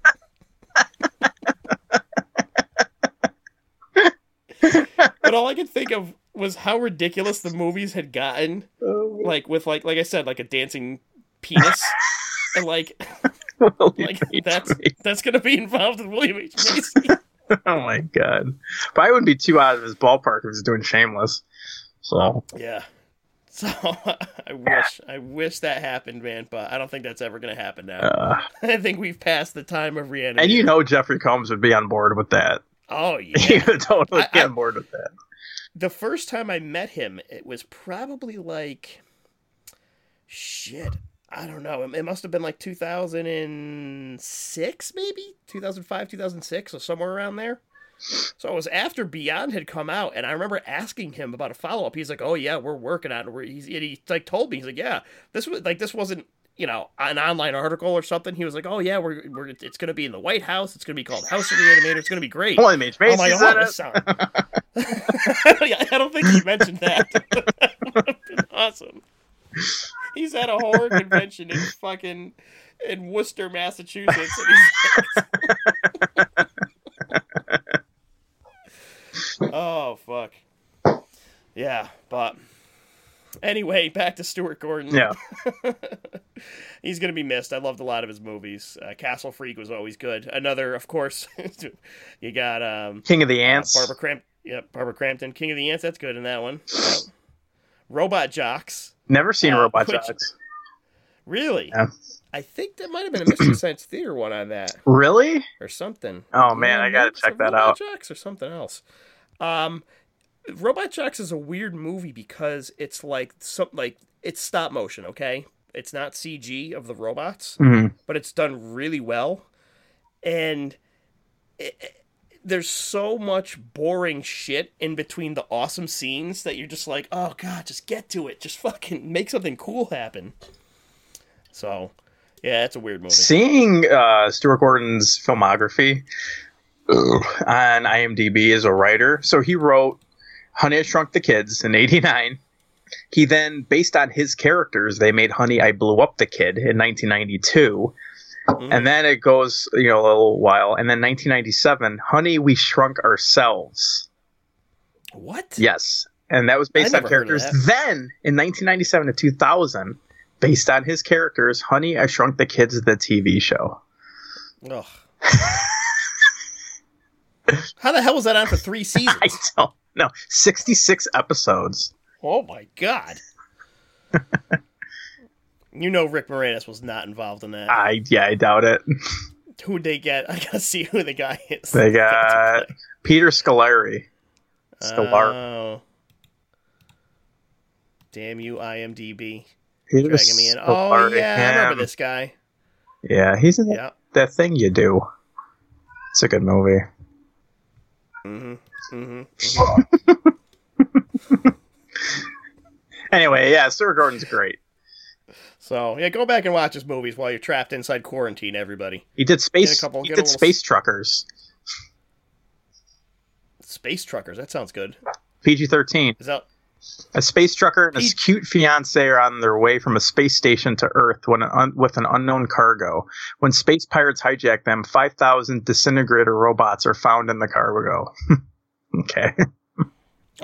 [SPEAKER 1] but all I could think of was how ridiculous the movies had gotten, like with like like I said, like a dancing penis, and like like that's that's going to be involved with William H. Macy.
[SPEAKER 2] oh my god! But I wouldn't be too out of his ballpark if he was doing Shameless. So
[SPEAKER 1] Yeah. So I wish I wish that happened, man, but I don't think that's ever gonna happen now.
[SPEAKER 2] Uh,
[SPEAKER 1] I think we've passed the time of reanimating.
[SPEAKER 2] and you know Jeffrey Combs would be on board with that.
[SPEAKER 1] Oh yeah, He
[SPEAKER 2] would totally
[SPEAKER 1] I- I-
[SPEAKER 2] on board with that.
[SPEAKER 1] the first time I met him, it was probably like shit. I don't know. It, must have been like 2006, maybe 2005, 2006, or somewhere around there. So it was after Beyond had come out, and I remember asking him about a follow up. He's like, "Oh yeah, we're working on it." We're, he's, and he like told me, he's like, "Yeah, this was like this wasn't." You know, an online article or something. He was like, "Oh yeah, we're, we're it's gonna be in the White House. It's gonna be called House of Reanimator. It's gonna be great."
[SPEAKER 2] William H
[SPEAKER 1] Oh my god, this
[SPEAKER 2] it.
[SPEAKER 1] sound. I don't think he mentioned that. that would have been awesome. He's at a horror convention in fucking in Worcester, Massachusetts, Oh fuck. Yeah, but anyway, back to Stuart Gordon.
[SPEAKER 2] Yeah.
[SPEAKER 1] He's gonna be missed. I loved a lot of his movies. Uh, Castle Freak was always good. Another, of course, you got um,
[SPEAKER 2] King of the
[SPEAKER 1] uh,
[SPEAKER 2] Ants.
[SPEAKER 1] Barbara Cramp. Yep, Barbara Crampton, King of the Ants. That's good in that one. Yep. Robot Jox.
[SPEAKER 2] Never seen
[SPEAKER 1] uh,
[SPEAKER 2] Robot
[SPEAKER 1] which-
[SPEAKER 2] Jox.
[SPEAKER 1] Really?
[SPEAKER 2] Yeah.
[SPEAKER 1] I think there might have been a Mystery Science Theater one on that
[SPEAKER 2] Really?
[SPEAKER 1] or something.
[SPEAKER 2] Oh, man, I gotta check that
[SPEAKER 1] Robot
[SPEAKER 2] out.
[SPEAKER 1] Jox or something else. Um, Robot Jox is a weird movie because it's like some like it's stop motion. Okay, it's not CG of the robots,
[SPEAKER 2] Mhm.
[SPEAKER 1] but it's done really well, and it- there's so much boring shit in between the awesome scenes that you're just like, oh god, just get to it, just fucking make something cool happen. So, yeah, it's a weird movie.
[SPEAKER 2] Seeing uh, Stuart Gordon's filmography on IMDb as a writer, so he wrote Honey, I Shrunk the Kids in '89. He then, based on his characters, they made Honey, I Blew Up the Kid in 1992.
[SPEAKER 1] Mhm.
[SPEAKER 2] And then it goes, you know, a little while. And then 1997, Honey, We Shrunk Ourselves.
[SPEAKER 1] What?
[SPEAKER 2] Yes. And that was based
[SPEAKER 1] I
[SPEAKER 2] on
[SPEAKER 1] never heard of
[SPEAKER 2] characters. Then, in 1997 to 2000, based on his characters, Honey, I Shrunk the Kids, the TV show.
[SPEAKER 1] Ugh. How the hell was that on for three seasons?
[SPEAKER 2] I don't know. 66 episodes.
[SPEAKER 1] Oh my god. you know Rick Moranis was not involved in that.
[SPEAKER 2] I, yeah, I doubt it.
[SPEAKER 1] Who'd they get? I gotta see who the guy is.
[SPEAKER 2] They got Peter Scolari. Scolari.
[SPEAKER 1] Oh. Damn you, IMDb.
[SPEAKER 2] Peter
[SPEAKER 1] Dragging me in. Oh, yeah, I remember this guy.
[SPEAKER 2] Yeah, he's in that- that thing you do. It's a good movie.
[SPEAKER 1] hmm hmm
[SPEAKER 2] Anyway, yeah, Stuart Gordon's great.
[SPEAKER 1] So, yeah, go back and watch his movies while you're trapped inside quarantine, everybody.
[SPEAKER 2] He did space.
[SPEAKER 1] Get a couple-
[SPEAKER 2] he did Space Truckers.
[SPEAKER 1] Space Truckers, that sounds good.
[SPEAKER 2] PG thirteen.
[SPEAKER 1] Is that.
[SPEAKER 2] A space trucker and his cute fiance are on their way from a space station to Earth when an un- with an unknown cargo. When space pirates hijack them, 5,000 disintegrator robots are found in the cargo. okay.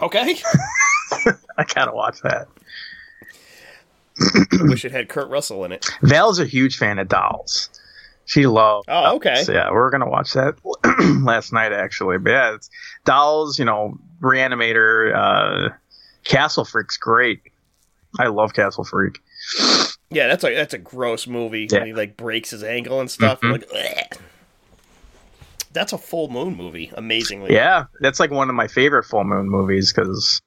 [SPEAKER 1] Okay.
[SPEAKER 2] I gotta watch that.
[SPEAKER 1] I wish it had Kurt Russell in it.
[SPEAKER 2] Val's a huge fan of dolls. She loves.
[SPEAKER 1] Oh, okay.
[SPEAKER 2] dolls. Yeah, we are gonna watch that last night actually. But yeah, it's dolls. You know, Reanimator, uh, Castle Freak's great. I love Castle Freak.
[SPEAKER 1] Yeah, that's a that's a gross movie
[SPEAKER 2] Yeah.
[SPEAKER 1] when he like breaks his ankle and stuff.
[SPEAKER 2] Mhm.
[SPEAKER 1] Like, "Ugh." that's a full moon movie. Amazingly,
[SPEAKER 2] Yeah, that's like one of my favorite full moon movies because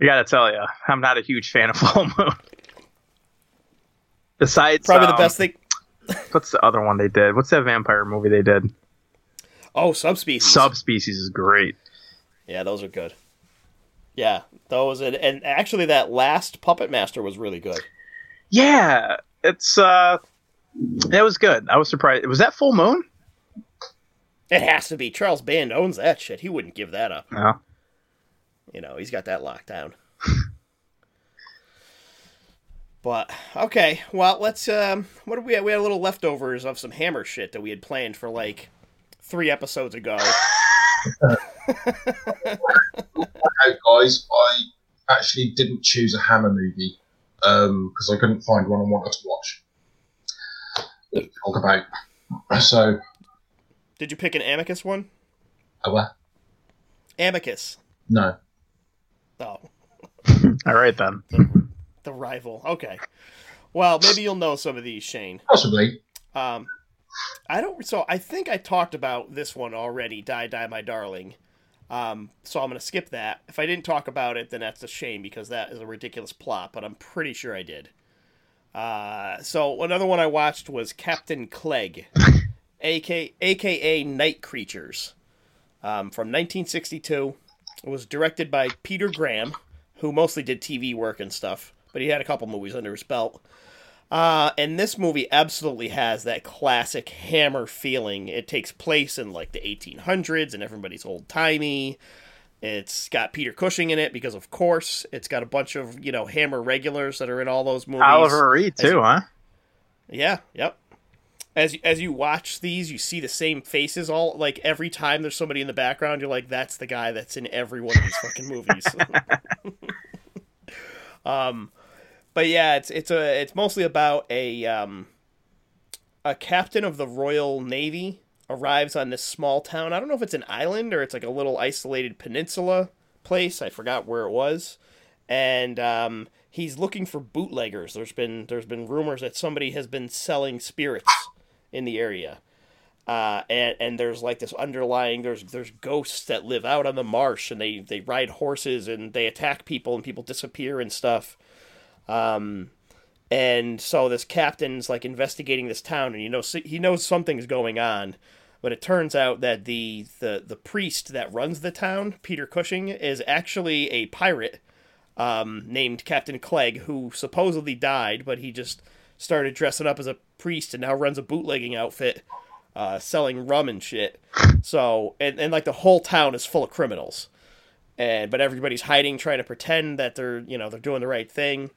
[SPEAKER 2] I gotta tell you, I'm not a huge fan of full moon. Besides,
[SPEAKER 1] probably the
[SPEAKER 2] um,
[SPEAKER 1] best thing.
[SPEAKER 2] What's the other one they did? What's that vampire movie they did?
[SPEAKER 1] Oh, subspecies.
[SPEAKER 2] Subspecies is great.
[SPEAKER 1] Yeah, those are good. Yeah, those and, and actually that last Puppet Master was really good.
[SPEAKER 2] Yeah, it's uh, that was good. I was surprised. Was that full moon?
[SPEAKER 1] It has to be. Charles Band owns that shit. He wouldn't give that up.
[SPEAKER 2] No.
[SPEAKER 1] You know, he's got that locked down. but okay, well, let's. Um, what did we? Have? We had a little leftovers of some Hammer shit that we had planned for like three episodes ago.
[SPEAKER 3] Hey guys, I actually didn't choose a Hammer movie because I couldn't find one I wanted to watch. to Talk about. So,
[SPEAKER 1] Did you pick an Amicus one?
[SPEAKER 3] oh, well,
[SPEAKER 1] Amicus.
[SPEAKER 3] no.
[SPEAKER 1] Oh,
[SPEAKER 2] All right then.
[SPEAKER 1] The rival. Okay. Well, maybe you'll know some of these, Shane.
[SPEAKER 3] Possibly.
[SPEAKER 1] Um, I don't. So I think I talked about this one already. Die, die, my darling. Um, so I'm gonna skip that. If I didn't talk about it, then that's a shame because that is a ridiculous plot. But I'm pretty sure I did. Uh, so another one I watched was Captain Clegg, aka aka Night Creatures, um, from 1962. It was directed by Peter Graham, who mostly did TV work and stuff, but he had a couple movies under his belt. Uh, and this movie absolutely has that classic Hammer feeling. It takes place in like the 1800s, and everybody's old timey. It's got Peter Cushing in it because, of course, it's got a bunch of you know Hammer regulars that are in all those movies.
[SPEAKER 2] Oliver Reed too, huh?
[SPEAKER 1] Yeah, yep. As as you watch these, you see the same faces all like every time there's somebody in the background, you're like, that's the guy that's in every one of these fucking movies. um, but yeah, it's it's a it's mostly about a um a captain of the Royal Navy arrives on this small town. I don't know if it's an island or it's like a little isolated peninsula place. I forgot where it was. And um, he's looking for bootleggers. There's been there's been rumors that somebody has been selling spirits in the area. Uh, and and there's like this underlying there's there's ghosts that live out on the marsh and they they ride horses and they attack people and people disappear and stuff. Um, and so this captain's like investigating this town and you know he knows something's going on but it turns out that the the the priest that runs the town peter cushing is actually a pirate um, named captain clegg who supposedly died but he just started dressing up as a priest and now runs a bootlegging outfit uh, selling rum and shit. So and, and like the whole town is full of criminals. And but everybody's hiding trying to pretend that they're you know they're doing the right thing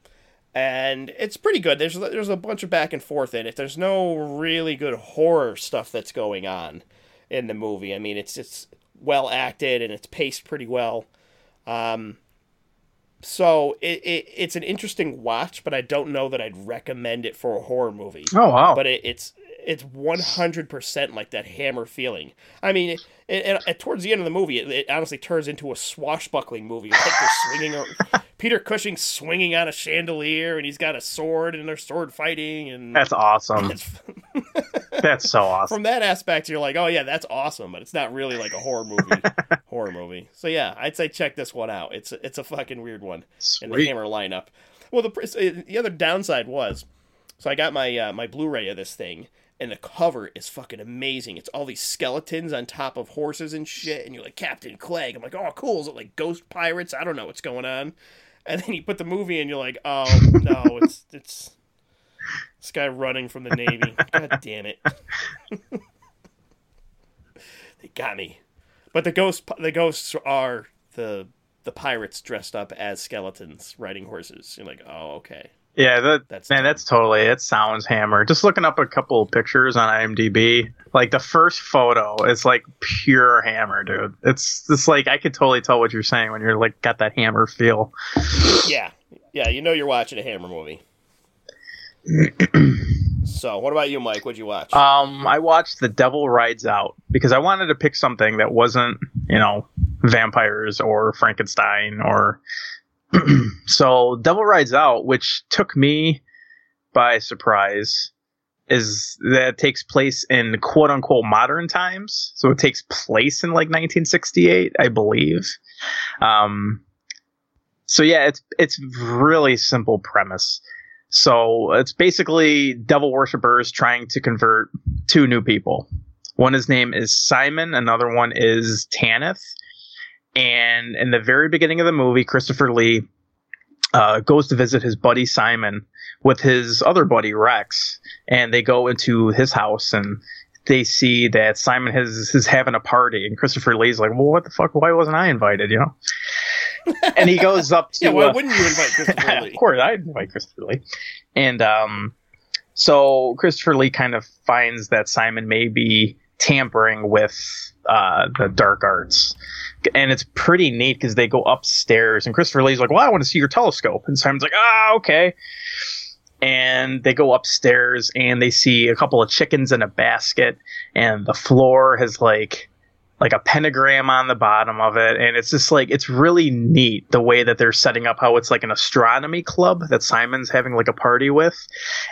[SPEAKER 1] and it's pretty good. There's there's a bunch of back and forth in it. There's no really good horror stuff that's going on in the movie. I mean, it's it's well acted and it's paced pretty well. Um, so it, it it's an interesting watch, but I don't know that I'd recommend it for a horror movie.
[SPEAKER 2] Oh wow.
[SPEAKER 1] But it, it's it's one hundred percent like that Hammer feeling. I mean, it, it, it- towards the end of the movie, it, it honestly turns into a swashbuckling movie. Like they're swinging. Peter Cushing swinging on a chandelier, and he's got a sword, and they're sword fighting, and
[SPEAKER 2] That's awesome. That's so awesome.
[SPEAKER 1] From that aspect, you're like, oh yeah, that's awesome, but it's not really like a horror movie. horror movie. So yeah, I'd say check this one out. It's a, it's a fucking weird one in the
[SPEAKER 3] Sweet.
[SPEAKER 1] Hammer lineup. Well, the uh, the other downside was, so I got my uh, my Blu-ray of this thing, and the cover is fucking amazing. It's all these skeletons on top of horses and shit, and you're like Captain Clegg. I'm like, oh, cool. Is it like ghost pirates? I don't know what's going on. And then you put the movie, and you're like, oh no, it's it's this guy running from the navy. God damn it! they got me. But the ghost the ghosts are the the pirates dressed up as skeletons riding horses. You're like, oh okay.
[SPEAKER 2] Yeah, that
[SPEAKER 1] That's
[SPEAKER 2] man, that's totally it. Sounds hammer. Just looking up a couple of pictures on IMDb, like the first photo is like pure hammer, dude. It's just like I could totally tell what you're saying when you're like got that hammer feel.
[SPEAKER 1] Yeah, yeah. You know you're watching a Hammer movie. so, what about you, Mike? What'd you watch?
[SPEAKER 2] Um, I watched The Devil Rides Out because I wanted to pick something that wasn't, you know, vampires or Frankenstein or. so, Devil Rides Out, which took me by surprise, is that takes place in quote unquote modern times. So, it takes place in like 1968, I believe. Um, so yeah, it's it's really simple premise. So it's basically devil worshippers trying to convert two new people. One his name is Simon, another one is Tanith. And in the very beginning of the movie, Christopher Lee uh, goes to visit his buddy Simon with his other buddy Rex, and they go into his house and they see that Simon has is having a party, and Christopher Lee's like, "Well, what the fuck? Why wasn't I invited?" You know. and he goes up to
[SPEAKER 1] yeah, why
[SPEAKER 2] uh,
[SPEAKER 1] wouldn't you invite Christopher Lee?
[SPEAKER 2] of course, I'd invite Christopher Lee. And um, so Christopher Lee kind of finds that Simon may be tampering with uh, the dark arts. And it's pretty neat because they go upstairs, and Christopher Lee's like, "Well, I want to see your telescope," and Simon's like, "Ah, okay." And they go upstairs, and they see a couple of chickens in a basket, and the floor has like like a pentagram on the bottom of it and it's just like it's really neat the way that they're setting up how it's like an astronomy club that Simon's having like a party with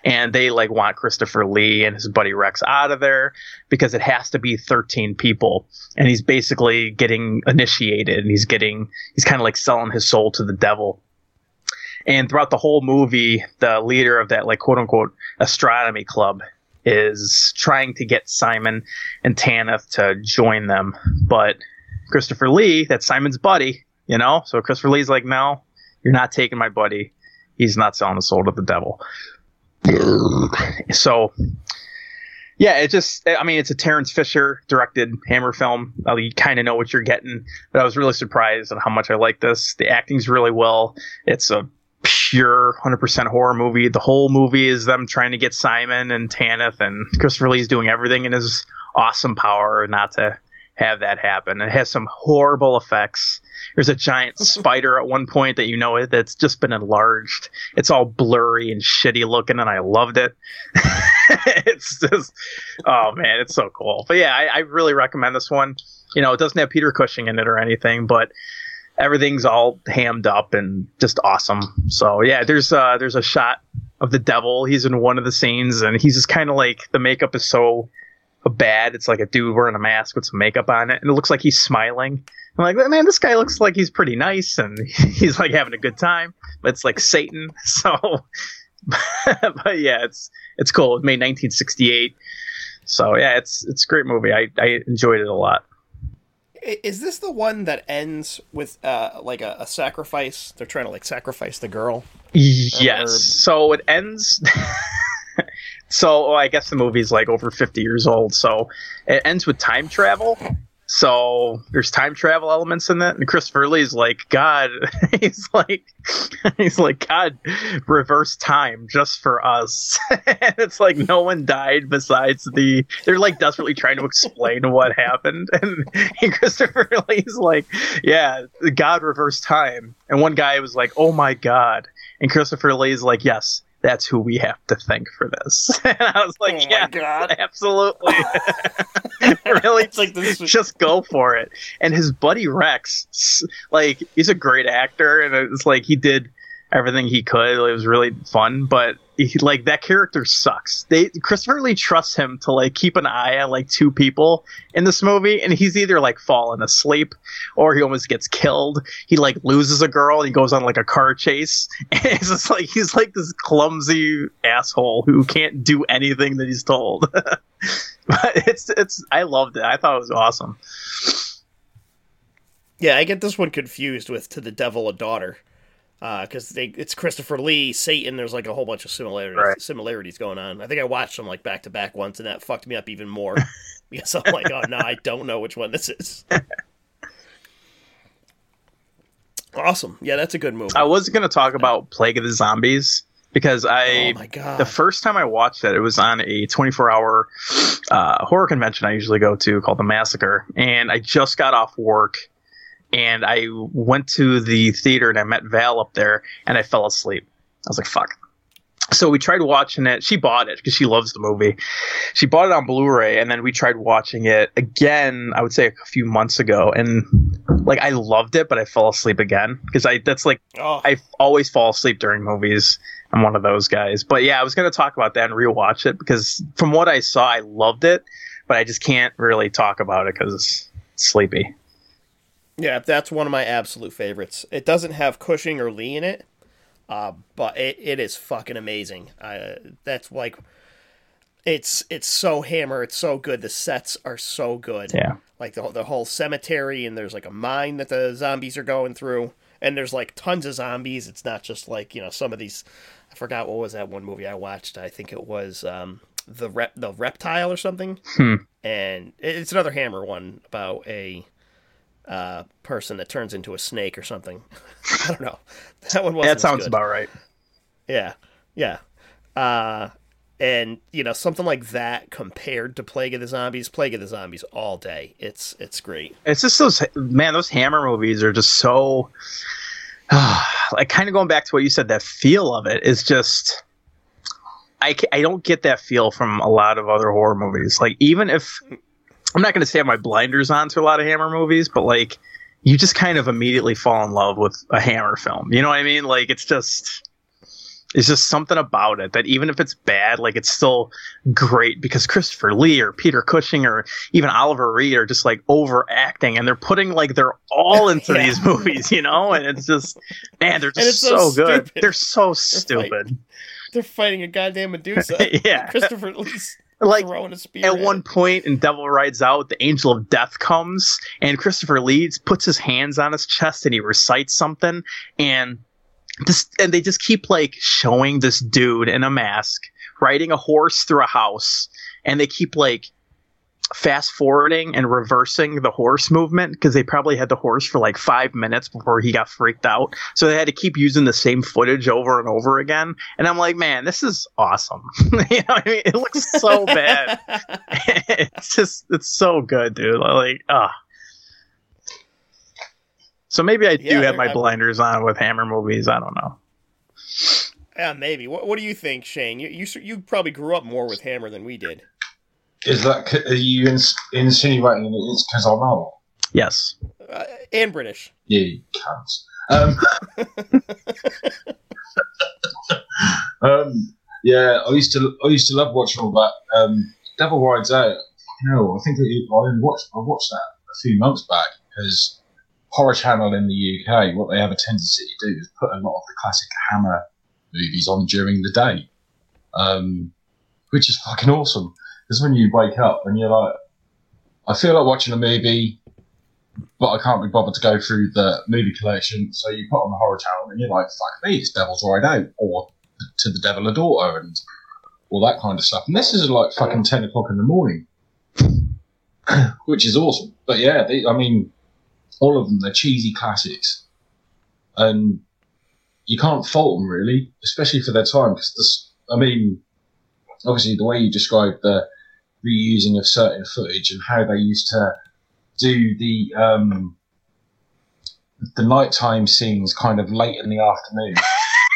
[SPEAKER 2] and they like want Christopher Lee and his buddy Rex out of there because it has to be 13 people and he's basically getting initiated and he's getting he's kind of like selling his soul to the devil. And throughout the whole movie the leader of that like quote unquote astronomy club is trying to get Simon and Tanith to join them. But Christopher Lee, that's Simon's buddy, you know? So Christopher Lee's like, no, you're not taking my buddy. He's not selling the soul to the devil. so, yeah, it just, I mean, it's a Terence Fisher directed Hammer film. You kind of know what you're getting, but I was really surprised at how much I like this. The acting's really well. It's a pure 100% horror movie. The whole movie is them trying to get Simon and Tanith, and Christopher Lee's doing everything in his awesome power not to have that happen. It has some horrible effects. There's a giant spider at one point that you know it that's just been enlarged. It's all blurry and shitty looking, and I loved it. it's just, oh man, it's so cool. But yeah, I, I really recommend this one. You know, it doesn't have Peter Cushing in it or anything, but everything's all hammed up and just awesome. So yeah, there's uh there's a shot of the devil. He's in one of the scenes and he's just kind of like the makeup is so bad. It's like a dude wearing a mask with some makeup on it, and it looks like he's smiling. I'm like, man, this guy looks like he's pretty nice and he's like having a good time. But it's like Satan. So, but yeah, it's it's cool. It made 1968. So yeah, it's it's a great movie. I I enjoyed it a lot.
[SPEAKER 1] Is this the one that ends with uh, like a, a sacrifice? They're trying to like sacrifice the girl.
[SPEAKER 2] Yes.
[SPEAKER 1] Or-
[SPEAKER 2] So it ends. so well, I guess the movie's like over 50 years old. So it ends with time travel. So there's time travel elements in that. and Christopher Lee's like, God, he's like, he's like, God, reverse time just for us. and it's like no one died besides the. They're like desperately trying to explain what happened, and, and Christopher Lee's like, Yeah, God reversed time, and one guy was like, Oh my God, and Christopher Lee's like, Yes. That's who we have to thank for this. and I was like,
[SPEAKER 1] Oh
[SPEAKER 2] yeah,
[SPEAKER 1] God.
[SPEAKER 2] absolutely. really,
[SPEAKER 1] It's like this.
[SPEAKER 2] just go for it. And his buddy Rex, like, he's a great actor, and it's like he did everything he could. It was really fun, but he, like that character sucks. They Christopher Lee trusts him to like keep an eye on like two people in this movie, and he's either like falling asleep or he almost gets killed. He like loses a girl he goes on like a car chase. And it's just like he's like this clumsy asshole who can't do anything that he's told. but it's it's I loved it. I thought it was awesome.
[SPEAKER 1] Yeah, I get this one confused with "To the Devil a Daughter," because they it's Christopher Lee, Satan. There's like a whole bunch of similarities
[SPEAKER 2] Right.
[SPEAKER 1] similarities going on. I think I watched them like back to back once, and that fucked me up even more because I'm like, oh no, I don't know which one this is. awesome, yeah, that's a good movie.
[SPEAKER 2] I was gonna talk about Plague of the Zombies because I
[SPEAKER 1] oh my god,
[SPEAKER 2] the first time I watched it, it was on a 24 hour uh, horror convention I usually go to called the Massacre, and I just got off work, and I went to the theater and I met Val up there, and I fell asleep. I was like, "Fuck." So we tried watching it. She bought it because she loves the movie. She bought it on Blu-ray, and then we tried watching it again. I would say a few months ago, and like I loved it, but I fell asleep again because I that's like
[SPEAKER 1] oh,
[SPEAKER 2] I always fall asleep during movies. I'm one of those guys. But yeah, I was going to talk about that and rewatch it because from what I saw, I loved it, but I just can't really talk about it because it's sleepy.
[SPEAKER 1] Yeah, that's one of my absolute favorites. It doesn't have Cushing or Lee in it, uh, but it, it is fucking amazing. Uh, that's like, it's it's so hammer. It's so good. The sets are so good.
[SPEAKER 2] Yeah.
[SPEAKER 1] like the the whole cemetery, and there's like a mine that the zombies are going through, and there's like tons of zombies. It's not just like you know some of these. I forgot what was that one movie I watched. I think it was um, the rep the reptile or something.
[SPEAKER 2] Hmm.
[SPEAKER 1] And it's another hammer one about a uh, person that turns into a snake or something. I don't know. That one wasn't.
[SPEAKER 2] that sounds about right.
[SPEAKER 1] Yeah, yeah. Uh, and you know something like that compared to Plague of the Zombies, Plague of the Zombies all day. It's it's great.
[SPEAKER 2] It's just those man, those Hammer movies are just so like kind of going back to what you said. That feel of it is just. I, I don't get that feel from a lot of other horror movies. Like even if I'm not going to say I have my blinders on to a lot of Hammer movies, but like you just kind of immediately fall in love with a Hammer film. You know what I mean? Like it's just it's just something about it that even if it's bad, like it's still great because Christopher Lee or Peter Cushing or even Oliver Reed are just like overacting and they're putting like they're all into
[SPEAKER 1] Yeah.
[SPEAKER 2] these movies, you know? And it's just man, they're just
[SPEAKER 1] so
[SPEAKER 2] so, good. They're so stupid.
[SPEAKER 1] They're fighting a goddamn Medusa.
[SPEAKER 2] yeah.
[SPEAKER 1] Christopher Lee's
[SPEAKER 2] Like
[SPEAKER 1] throwing a spear.
[SPEAKER 2] at one point in Devil Rides Out, the Angel of Death comes, and Christopher Lee puts his hands on his chest and he recites something, and this and they just keep like showing this dude in a mask riding a horse through a house, and they keep like fast forwarding and reversing the horse movement because they probably had the horse for like five minutes before he got freaked out. So they had to keep using the same footage over and over again. And I'm like, man, this is awesome. you know I mean? It looks so bad. it's just it's so good, dude. Like, ah. So maybe I do
[SPEAKER 1] Yeah,
[SPEAKER 2] have my
[SPEAKER 1] I'm-
[SPEAKER 2] blinders on with Hammer movies. I don't know.
[SPEAKER 1] yeah, maybe. What, what do you think, Shane? You, you you probably grew up more with Hammer than we did.
[SPEAKER 3] Is that are you ins- insinuating that it's because I'm old?
[SPEAKER 2] Yes.
[SPEAKER 1] Uh, and British.
[SPEAKER 3] Yeah, you cunts. Um, um, yeah, I used to I used to love watching all that. Um, Devil Rides Out. No, I think it, I watched I watched that a few months back because Horror Channel in the UK, what they have a tendency to do is put a lot of the classic Hammer movies on during the day, um, which is fucking awesome. Because when you wake up and you're like, I feel like watching a movie, but I can't be bothered to go through the movie collection. So you put on the horror channel and you're like, fuck me, it's Devil's Ride Out or To the Devil a Daughter and all that kind of stuff. And this is like fucking 10 o'clock in the morning, which is awesome. But yeah, they, I mean, all of them, they're cheesy classics. And you can't fault them really, especially for their time. Because I mean, obviously the way you described the reusing of certain footage and how they used to do the um, the nighttime scenes kind of late in the afternoon.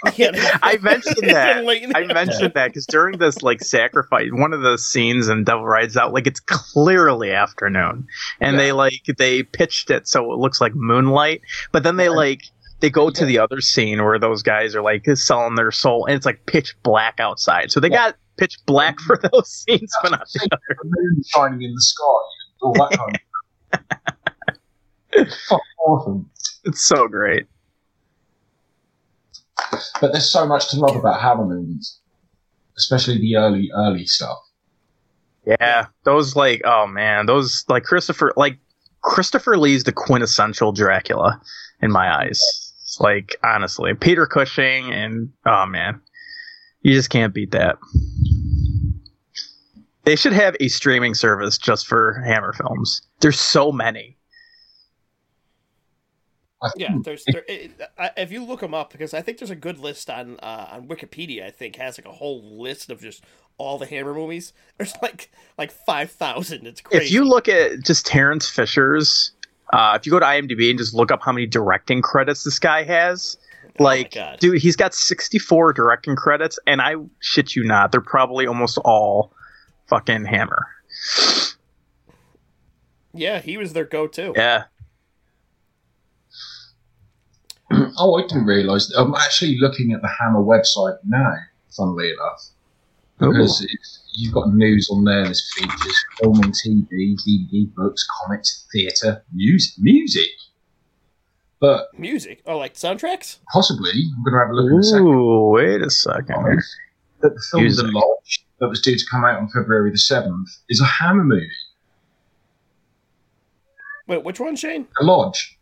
[SPEAKER 2] I mentioned that.
[SPEAKER 1] Late in the
[SPEAKER 2] I mentioned that because during this like sacrifice, one of the scenes in Devil Rides Out, like it's clearly afternoon, and
[SPEAKER 3] Yeah.
[SPEAKER 2] they like they pitched it so it looks like moonlight, but then they like they go to the other scene where those guys are like selling their soul, and it's like pitch black outside. So they
[SPEAKER 3] Yeah.
[SPEAKER 2] got pitch black for those scenes, but not the other.
[SPEAKER 3] The moon shining in the sky, all that kind of stuff. Fucking awesome.
[SPEAKER 2] It's so great.
[SPEAKER 3] But there's so much to love about Hammer movies, especially the early, early stuff.
[SPEAKER 2] Yeah, those like oh man, those like Christopher like Christopher Lee's the quintessential Dracula in my eyes. Like honestly, Peter Cushing and oh man, you just can't beat that. They should have a streaming service just for Hammer films. There's so many.
[SPEAKER 1] Yeah, there's there, it, I- if you look them up because I think there's a good list on uh, on Wikipedia. I think has like a whole list of just all the Hammer movies. There's like like five thousand. It's crazy.
[SPEAKER 2] If you look at just Terence Fisher's, uh, if you go to IMDb and just look up how many directing credits this guy has,
[SPEAKER 1] my Oh
[SPEAKER 2] like,
[SPEAKER 1] God.
[SPEAKER 2] dude, he's got 64 directing credits, and I shit you not, they're probably almost all fucking Hammer.
[SPEAKER 1] yeah, he was their go-to.
[SPEAKER 2] Yeah.
[SPEAKER 3] Oh, I didn't realise. I'm actually looking at the Hammer website now. Funnily enough, oh. because it's, you've got news on there. There's features, film and TV, DVD, books, comics, theatre, music, music. But
[SPEAKER 1] Music, oh, like soundtracks.
[SPEAKER 3] possibly, I'm going to have a look in a second.
[SPEAKER 2] Ooh, wait a second.
[SPEAKER 3] That the film
[SPEAKER 2] Music.
[SPEAKER 3] The Lodge, that was due to come out on February the seventh, is a Hammer movie.
[SPEAKER 1] Wait, which one, Shane?
[SPEAKER 3] The Lodge.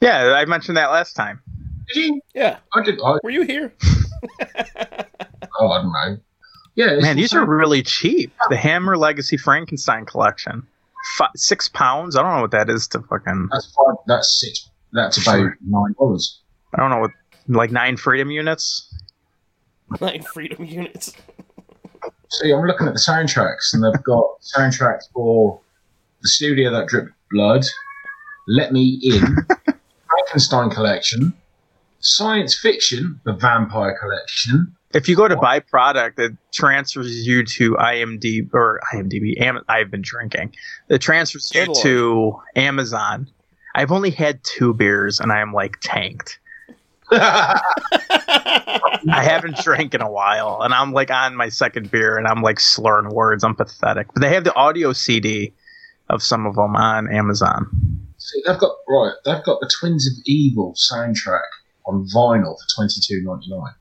[SPEAKER 2] Yeah, I mentioned that last time.
[SPEAKER 3] Did you?
[SPEAKER 1] Yeah,
[SPEAKER 3] I did. I,
[SPEAKER 1] were you here?
[SPEAKER 3] oh, I don't know. Yeah,
[SPEAKER 2] Man, these are really cheap. The Hammer Legacy Frankenstein collection. Fi six pounds? I don't know what that is to fucking.
[SPEAKER 3] That's five. That's six. That's about nine dollars.
[SPEAKER 2] I don't know what. Like nine freedom units?
[SPEAKER 1] Nine freedom units.
[SPEAKER 3] See, I'm looking at the soundtracks, and they've got soundtracks for the studio that dripped blood, Let Me In, Frankenstein collection, science fiction, the Vampire collection.
[SPEAKER 2] If you go to buy product, it transfers you to IMDb or IMDb. Am- I've been drinking. It transfers you to Amazon. I've only had two beers and I am like tanked. I haven't drank in a while, and I'm like on my second beer, and I'm like slurring words. I'm pathetic. But they have the audio CD of some of them on Amazon.
[SPEAKER 3] See, they've got right. They've got the Twins of Evil soundtrack on vinyl for twenty two ninety nine.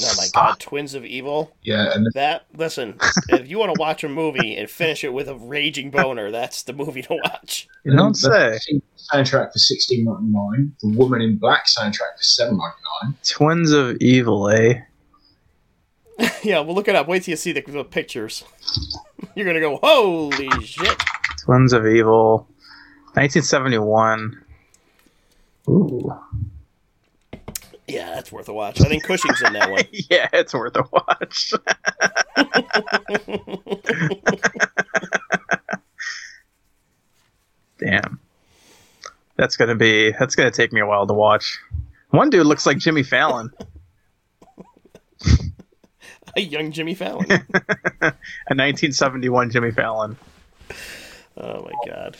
[SPEAKER 1] Oh my god, Twins of Evil.
[SPEAKER 3] Yeah, and
[SPEAKER 1] That listen, if you want to watch a movie and finish it with a raging boner, that's the movie to watch.
[SPEAKER 2] You don't
[SPEAKER 3] the
[SPEAKER 2] say.
[SPEAKER 3] soundtrack for sixteen ninety nine. The Woman in Black soundtrack for seven ninety nine.
[SPEAKER 2] Twins of Evil, eh?
[SPEAKER 1] yeah, well, look it up. Wait till you see the, the pictures. You're gonna go, holy shit!
[SPEAKER 2] Twins of Evil, 1971. Ooh.
[SPEAKER 1] Yeah, that's worth a watch. I think Cushing's in that one.
[SPEAKER 2] yeah, it's worth a watch. Damn. That's gonna be that's gonna take me a while to watch. One dude looks like Jimmy Fallon.
[SPEAKER 1] A young Jimmy Fallon.
[SPEAKER 2] A 1971 Jimmy Fallon.
[SPEAKER 1] Oh my god.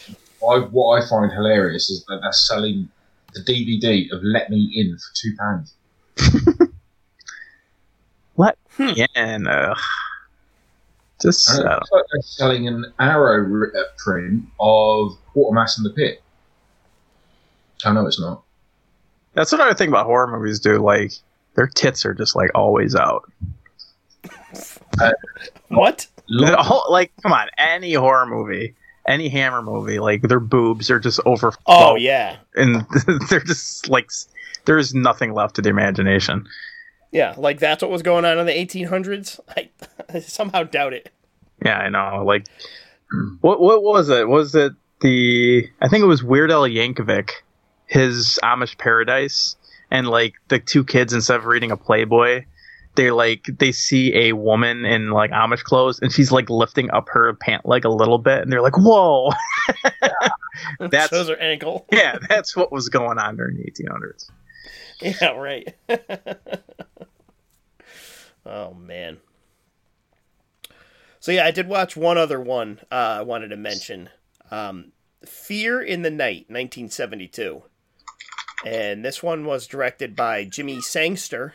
[SPEAKER 3] I, what I find hilarious is that they're selling the DVD of Let Me In for two pounds.
[SPEAKER 2] Let
[SPEAKER 1] Hmm.
[SPEAKER 2] me in. Ugh. Just
[SPEAKER 3] And
[SPEAKER 2] uh,
[SPEAKER 3] like they're selling an Arrow r- uh, print of Quatermass in the Pit. I know it's not.
[SPEAKER 2] that's what I think about horror movies. Do like their tits are just like always out.
[SPEAKER 1] What?
[SPEAKER 2] The whole- like, come on, any horror movie, any Hammer movie, like their boobs are just over.
[SPEAKER 1] Oh yeah,
[SPEAKER 2] and they're just like there's nothing left to the imagination.
[SPEAKER 1] yeah. Like that's what was going on in the 1800s. I, I somehow doubt it.
[SPEAKER 2] Yeah, I know. Like, what what was it? Was it the? I think it was Weird Al Yankovic, his Amish Paradise, and like the two kids instead of reading a Playboy. They like they see a woman in like Amish clothes and she's like lifting up her pant leg a little bit and they're like, "Whoa!" That's-
[SPEAKER 1] shows her ankle.
[SPEAKER 2] yeah, that's what was going on during the 1800s.
[SPEAKER 1] Yeah, right. oh man. So yeah, I did watch one other one uh, I wanted to mention. Um, Fear in the Night, 1972. And this one was directed by Jimmy Sangster,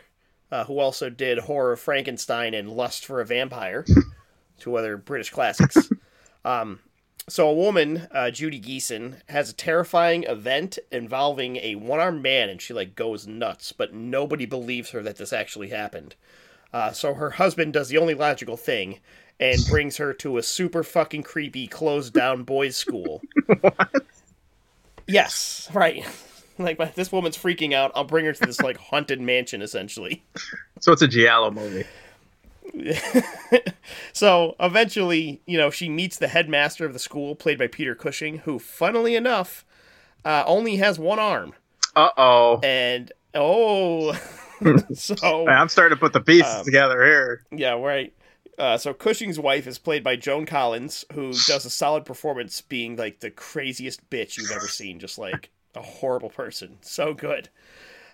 [SPEAKER 1] uh, who also did Horror of Frankenstein and Lust for a Vampire, two other British classics. Um, so a woman, uh, Judy Geeson, has a terrifying event involving a one-armed man, and she like goes nuts. But nobody believes her that this actually happened. Uh, so her husband does the only logical thing and brings her to a super fucking creepy closed down boys' school. Yes, right. Like this woman's freaking out. I'll bring her to this like haunted mansion, essentially.
[SPEAKER 2] So it's a Giallo movie.
[SPEAKER 1] so eventually, you know, she meets the headmaster of the school, played by Peter Cushing, who, funnily enough, uh, only has one arm.
[SPEAKER 2] Uh oh.
[SPEAKER 1] And oh, so
[SPEAKER 2] I'm starting to put the pieces
[SPEAKER 1] Um,
[SPEAKER 2] together here.
[SPEAKER 1] yeah, right. Uh, so Cushing's wife is played by Joan Collins, who does a solid performance, being like the craziest bitch you've ever seen, just like a horrible person. So good.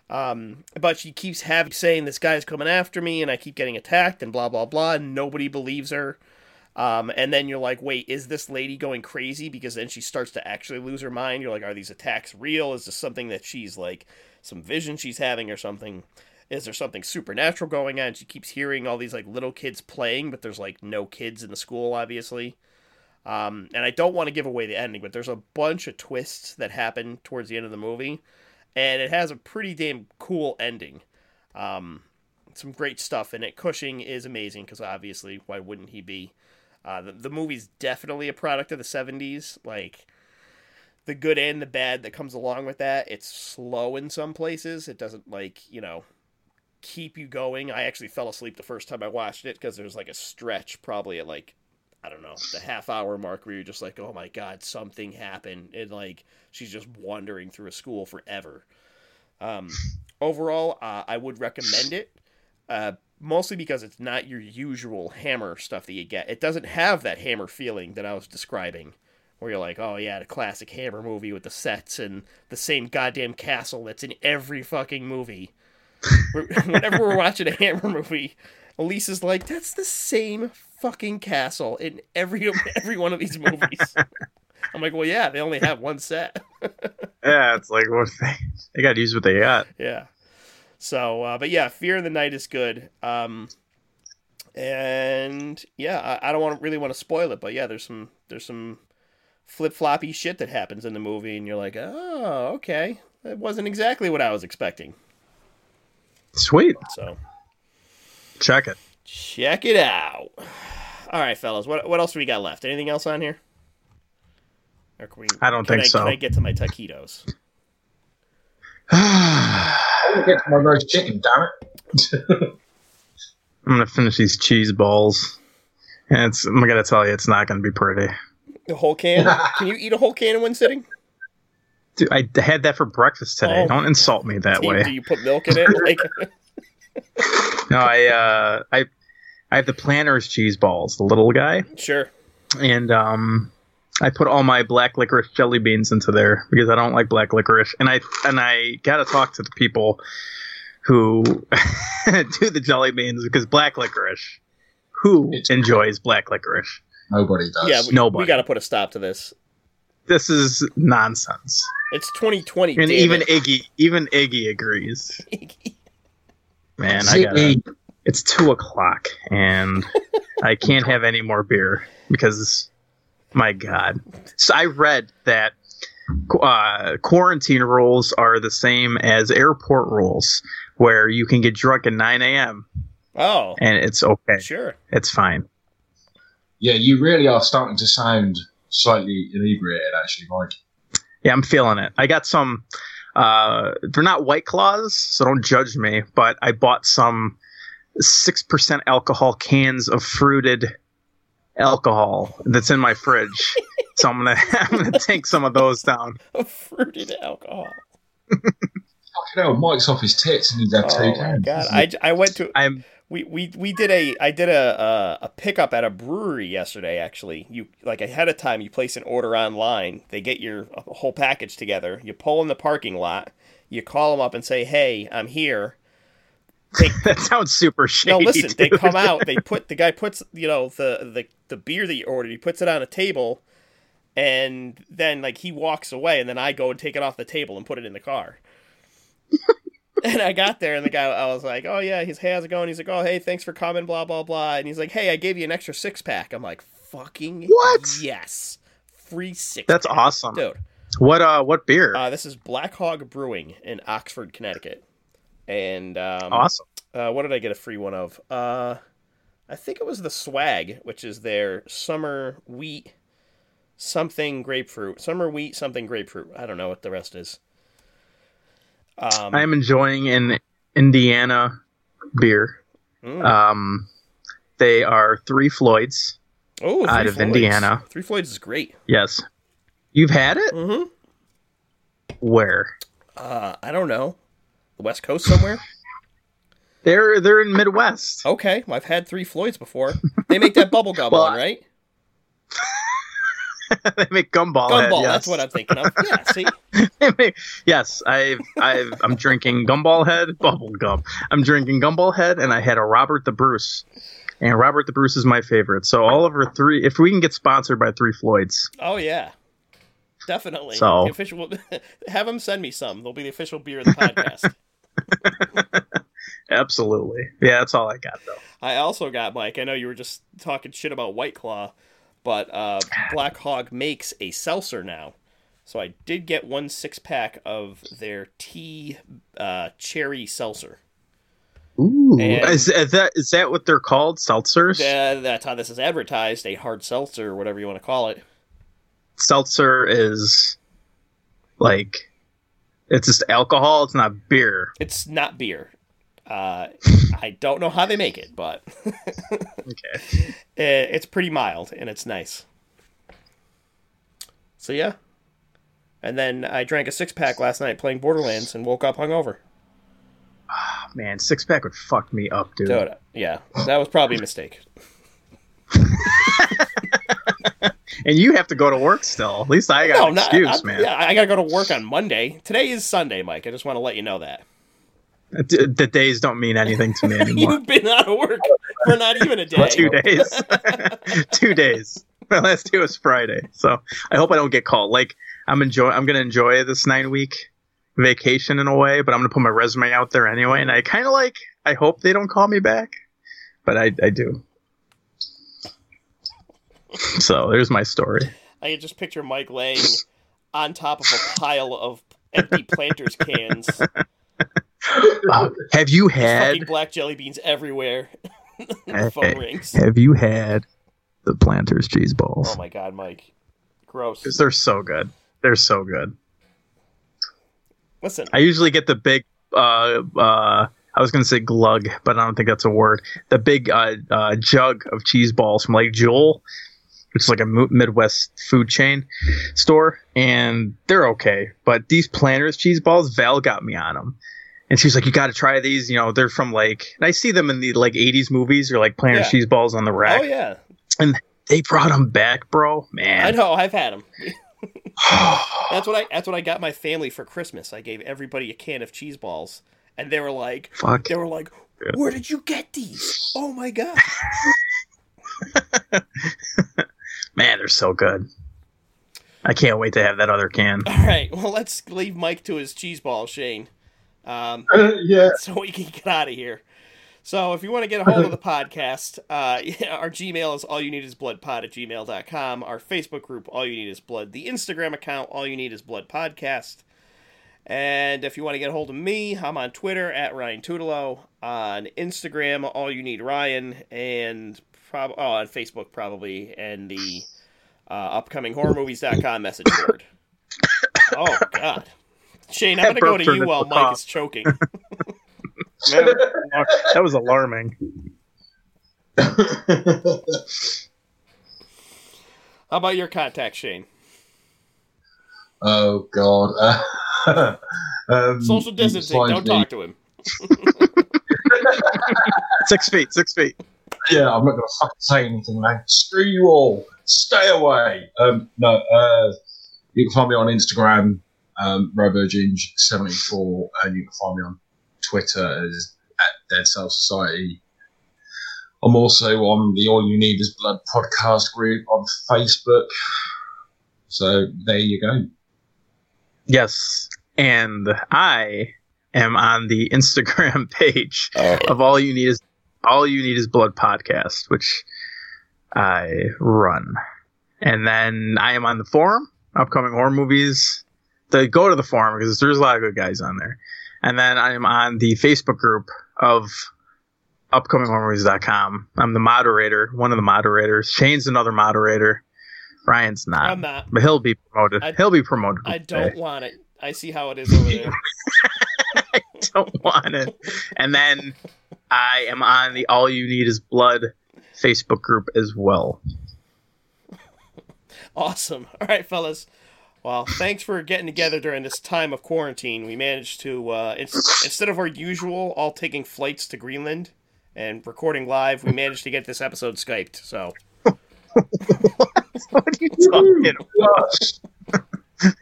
[SPEAKER 1] Um, but she keeps having saying this guy's coming after me, and I keep getting attacked, and blah blah blah, and nobody believes her. Um, and then you're like, wait, is this lady going crazy? Because then she starts to actually lose her mind. You're like, are these attacks real? Is this something that she's like some vision she's having or something? Is there something supernatural going on? She keeps hearing all these like little kids playing, but there's like no kids in the school, obviously. Um, and I don't want to give away the ending, but there's a bunch of twists that happen towards the end of the movie, and it has a pretty damn cool ending. Um, some great stuff in it. Cushing is amazing because obviously, why wouldn't he be? Uh, the, the movie's definitely a product of the 70s. Like, the good and the bad that comes along with that. It's slow in some places. It doesn't, like, you know, keep you going. I actually fell asleep the first time I watched it because there's, like, a stretch probably at, like, I don't know, the half hour mark where you're just like, oh my god, something happened. And, like, she's just wandering through a school forever. Um, overall, uh, I would recommend it. Uh, mostly because it's not your usual hammer stuff that you get. It doesn't have that hammer feeling that I was describing, where you're like, oh yeah, the classic hammer movie with the sets and the same goddamn castle that's in every fucking movie. Whenever we're watching a hammer movie, Elise is like, that's the same fucking castle in every every one of these movies. I'm like, well, yeah, they only have one set.
[SPEAKER 2] Yeah, it's like what they they got to use what they got.
[SPEAKER 1] yeah. So, uh, but yeah, Fear in the Night is good. Um, and yeah, I, I don't want really want to spoil it, but yeah, there's some there's some flip floppy shit that happens in the movie, and you're like, oh, okay, that wasn't exactly what I was expecting.
[SPEAKER 2] Sweet,
[SPEAKER 1] So
[SPEAKER 2] check it.
[SPEAKER 1] check it out. All right, fellas, what what else do we got left? Anything else on here? Or can we,
[SPEAKER 2] I don't
[SPEAKER 1] can
[SPEAKER 2] think
[SPEAKER 1] I,
[SPEAKER 2] so.
[SPEAKER 1] Can I get to my taquitos?
[SPEAKER 2] I'm
[SPEAKER 3] I want to get to my roast chicken, damn it.
[SPEAKER 2] I'm gonna finish these cheese balls, and it's I'm gonna tell you, it's not gonna be pretty.
[SPEAKER 1] The whole can? can you eat a whole can in one sitting?
[SPEAKER 2] Dude, I had that for breakfast today.
[SPEAKER 1] Oh,
[SPEAKER 2] Don't insult me that
[SPEAKER 1] Do you,
[SPEAKER 2] way.
[SPEAKER 1] do you put milk in it? Like,
[SPEAKER 2] No, I uh, I I have the Planters cheese balls, the little guy,
[SPEAKER 1] sure.
[SPEAKER 2] and um, I put all my black licorice jelly beans into there because I don't like black licorice, and I and I gotta talk to the people who do the jelly beans because black licorice. Who
[SPEAKER 3] It's-
[SPEAKER 2] enjoys black licorice?
[SPEAKER 3] Nobody does.
[SPEAKER 1] Yeah, we,
[SPEAKER 2] Nobody.
[SPEAKER 1] we got to put a stop to this.
[SPEAKER 2] This is nonsense.
[SPEAKER 1] It's 2020.
[SPEAKER 2] And even
[SPEAKER 1] it.
[SPEAKER 2] Iggy, even Iggy agrees. Man, I gotta. It's two o'clock, and I can't have any more beer because, my God. So I read that uh, quarantine rules are the same as airport rules, where you can get drunk at 9 a.m.
[SPEAKER 1] oh,
[SPEAKER 2] and it's okay.
[SPEAKER 1] sure.
[SPEAKER 2] It's fine.
[SPEAKER 3] Yeah, you really are starting to sound slightly inebriated, actually, Mike.
[SPEAKER 2] Yeah, I'm feeling it. I got some. Uh, they're not white claws, so don't judge me. But I bought some six percent alcohol cans of fruited alcohol that's in my fridge. so I'm gonna I'm gonna take some of those down.
[SPEAKER 1] Fruited alcohol.
[SPEAKER 3] Fucking hell, Mike's off his tits and he's had two
[SPEAKER 1] Oh my
[SPEAKER 3] cans.
[SPEAKER 1] god! I, I went to
[SPEAKER 2] I'm
[SPEAKER 1] we, we we did a I did a, a a pickup at a brewery yesterday. Actually, you like ahead of time. You place an order online. They get your whole package together. You pull in the parking lot. You call them up and say, "Hey, I'm here."
[SPEAKER 2] that sounds super shady.
[SPEAKER 1] No, listen. They come out. They put the guy puts you know the the the beer that you ordered. He puts it on a table, and then like he walks away, and then I go and take it off the table and put it in the car. and I got there, and the guy, I was like, "Oh yeah, he's hey, how's it going?" He's like, "Oh hey, thanks for coming, blah blah blah," and he's like, "Hey, I gave you an extra six pack." I'm like, "Fucking
[SPEAKER 2] What?
[SPEAKER 1] Yes, free six.
[SPEAKER 2] That's awesome.
[SPEAKER 1] dude."
[SPEAKER 2] What uh what beer?
[SPEAKER 1] Uh, this is Black Hog Brewing in Oxford, Connecticut, and um,
[SPEAKER 2] awesome.
[SPEAKER 1] uh, what did I get a free one of? Uh, I think it was the Swag, which is their summer wheat something grapefruit, summer wheat something grapefruit. I don't know what the rest is. Um,
[SPEAKER 2] I am enjoying an Indiana beer.
[SPEAKER 1] mm.
[SPEAKER 2] Um they are three Floyds.
[SPEAKER 1] oh,
[SPEAKER 2] out of
[SPEAKER 1] Floyds.
[SPEAKER 2] Indiana.
[SPEAKER 1] Three Floyds is great.
[SPEAKER 2] Yes. You've had it?
[SPEAKER 1] Mm-hmm.
[SPEAKER 2] Where?
[SPEAKER 1] Uh, I don't know, the West Coast somewhere.
[SPEAKER 2] They're they're in Midwest.
[SPEAKER 1] okay, well, I've had Three Floyds before. They make that bubblegum
[SPEAKER 2] Well,
[SPEAKER 1] one, right?
[SPEAKER 2] they make gumball. head,
[SPEAKER 1] Gumball,
[SPEAKER 2] yes.
[SPEAKER 1] that's what I'm thinking of. Yeah, see,
[SPEAKER 2] make- yes, I've I've I'm drinking gumball head, bubble gum. I'm drinking gumball head, and I had a Robert the Bruce. And Robert the Bruce is my favorite. So all of our three, if we can get sponsored by Three Floyds,
[SPEAKER 1] oh yeah, definitely.
[SPEAKER 2] So-
[SPEAKER 1] The official, have them send me some. They'll be the official beer of the podcast.
[SPEAKER 2] absolutely. Yeah, that's all I got though.
[SPEAKER 1] I also got Mike. I know you were just talking shit about White Claw, but uh, Black Hog makes a seltzer now. So I did get one six pack of their tea uh, cherry seltzer.
[SPEAKER 2] Ooh,
[SPEAKER 1] And-
[SPEAKER 2] is, is that is that what they're called? Seltzers.
[SPEAKER 1] Uh, that's how this is advertised. A hard seltzer, or whatever you want to call it.
[SPEAKER 2] Seltzer is like it's just alcohol. It's not beer.
[SPEAKER 1] It's not beer. Uh, I don't know how they make it, but
[SPEAKER 2] Okay.
[SPEAKER 1] eh, it's pretty mild and it's nice. So yeah. And then I drank a six pack last night playing Borderlands and woke up hungover.
[SPEAKER 2] Ah man, six pack would fuck me up, dude.
[SPEAKER 1] Dude, yeah, that was probably a mistake.
[SPEAKER 2] And you have to go to work still. At least I got
[SPEAKER 1] No,
[SPEAKER 2] an
[SPEAKER 1] not,
[SPEAKER 2] excuse,
[SPEAKER 1] I,
[SPEAKER 2] man.
[SPEAKER 1] Yeah, I gotta go to work on Monday. Today is Sunday, Mike. I just want to let you know that.
[SPEAKER 2] D- the days don't mean anything to me anymore.
[SPEAKER 1] You've been out of work for not even a day.
[SPEAKER 2] Two days. Two days. My last day was Friday, so I hope I don't get called. Like I'm enjoy. I'm gonna enjoy this nine week vacation in a way, but I'm gonna put my resume out there anyway. And I kind of like. I hope they don't call me back, but I I do. So there's my story.
[SPEAKER 1] I could just picture Mike laying on top of a pile of empty planters cans.
[SPEAKER 2] Have you
[SPEAKER 1] Fucking
[SPEAKER 2] had?
[SPEAKER 1] black jelly beans everywhere. phone rings.
[SPEAKER 2] Have you had the Planters cheese balls?
[SPEAKER 1] Oh my god, Mike. Gross.
[SPEAKER 2] they're so good. They're so good.
[SPEAKER 1] Listen,
[SPEAKER 2] I usually get the big. Uh, uh, I was gonna say glug, but I don't think that's a word. The big uh, uh, jug of cheese balls from like Jewel, which is like a Midwest food chain store, and they're okay. But these Planters cheese balls, Val got me on them. And she was like, "You got to try these. You know, they're from like." And I see them in the like '80s movies or like Planters
[SPEAKER 1] Yeah.
[SPEAKER 2] cheese balls on the rack.
[SPEAKER 1] oh yeah, and
[SPEAKER 2] They brought them back, bro. Man, I
[SPEAKER 1] know. I've had them. That's what I. That's what I got my family for Christmas. I gave everybody a can of cheese balls, and they were like,
[SPEAKER 2] fuck.
[SPEAKER 1] they were like, "Where did you get these? Oh my god!"
[SPEAKER 2] Man, they're so good. I can't wait to have that other can.
[SPEAKER 1] All right, well, let's leave Mike to his cheese ball, Shane, um,
[SPEAKER 3] yeah.
[SPEAKER 1] so we can get out of here. So, if you want to get a hold of the podcast, uh, yeah, our Gmail is all you need is bloodpod at gmail.com. Our Facebook group, all you need is blood. The Instagram account, all you need is blood podcast. And if you want to get a hold of me, I'm on Twitter at Ryan Tutelo. On Instagram, all you need Ryan, and prob- oh, on Facebook probably, and the uh, upcoming horrormovies.com message board. oh God, Shane, I'm gonna go to you while Mike
[SPEAKER 2] cough.
[SPEAKER 1] is choking.
[SPEAKER 2] that was alarming.
[SPEAKER 1] How about your contact, Shane?
[SPEAKER 3] oh God. Uh, um,
[SPEAKER 1] Social distancing. Don't talk to him.
[SPEAKER 2] Six feet, six feet.
[SPEAKER 3] Yeah, I'm not going to fucking say anything, man. Screw you all. Stay away. Um, no, uh, you can find me on Instagram, um, RoboGinge74, and you can find me on Twitter as at Dead Cell Society. I'm also on the All You Need Is Blood podcast group on Facebook. So there you go.
[SPEAKER 2] Yes. And I am on the Instagram page of all you need is all you need is blood podcast, which I run, and then I am on the forum, upcoming horror movies. The go to the forum because there's a lot of good guys on there, and then I am on the Facebook group of upcominghorrormovies.com. I'm the moderator, one of the moderators. Shane's another moderator. Ryan's not,
[SPEAKER 1] I'm not.
[SPEAKER 2] but he'll be promoted.
[SPEAKER 1] I-
[SPEAKER 2] he'll be promoted.
[SPEAKER 1] I
[SPEAKER 2] today.
[SPEAKER 1] don't want it. I see how it is over there.
[SPEAKER 2] I don't want it. And then I am on the All You Need Is Blood Facebook group as well.
[SPEAKER 1] Awesome. All right, fellas. Well, thanks for getting together during this time of quarantine. We managed to, uh, ins- instead of our usual all taking flights to Greenland and recording live, we managed to get this episode Skyped. So,
[SPEAKER 2] What are you talking about?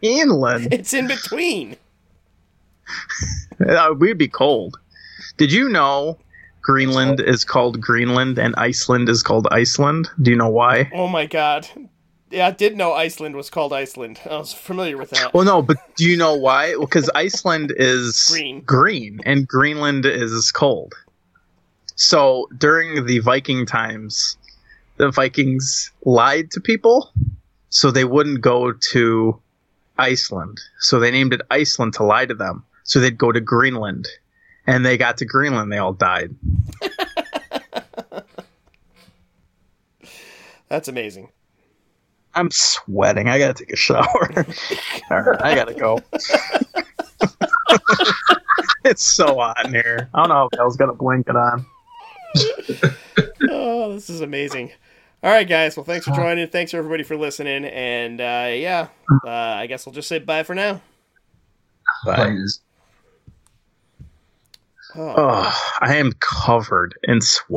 [SPEAKER 2] Greenland?
[SPEAKER 1] it's in between.
[SPEAKER 2] Uh, we'd be cold. Did you know Greenland is called Greenland and Iceland is called Iceland? Do you know why?
[SPEAKER 1] Oh my god. Yeah, I did know Iceland was called Iceland. I was familiar with that.
[SPEAKER 2] Well, no, but do you know why? Because Iceland is
[SPEAKER 1] Green.
[SPEAKER 2] green and Greenland is cold. So during the Viking times, the Vikings lied to people so they wouldn't go to Iceland. So they named it Iceland to lie to them. So they'd go to Greenland. And they got to Greenland, they all died.
[SPEAKER 1] That's amazing.
[SPEAKER 2] I'm sweating. I gotta take a shower. all right, I gotta go. it's so hot in here. I don't know if Bell's got a blanket on.
[SPEAKER 1] Oh, this is amazing. All right, guys. Well, thanks for joining. Thanks everybody for listening. And uh, yeah, uh, I guess I'll just say bye for now.
[SPEAKER 3] Players.
[SPEAKER 1] Oh.
[SPEAKER 2] Oh, I am covered in sweat.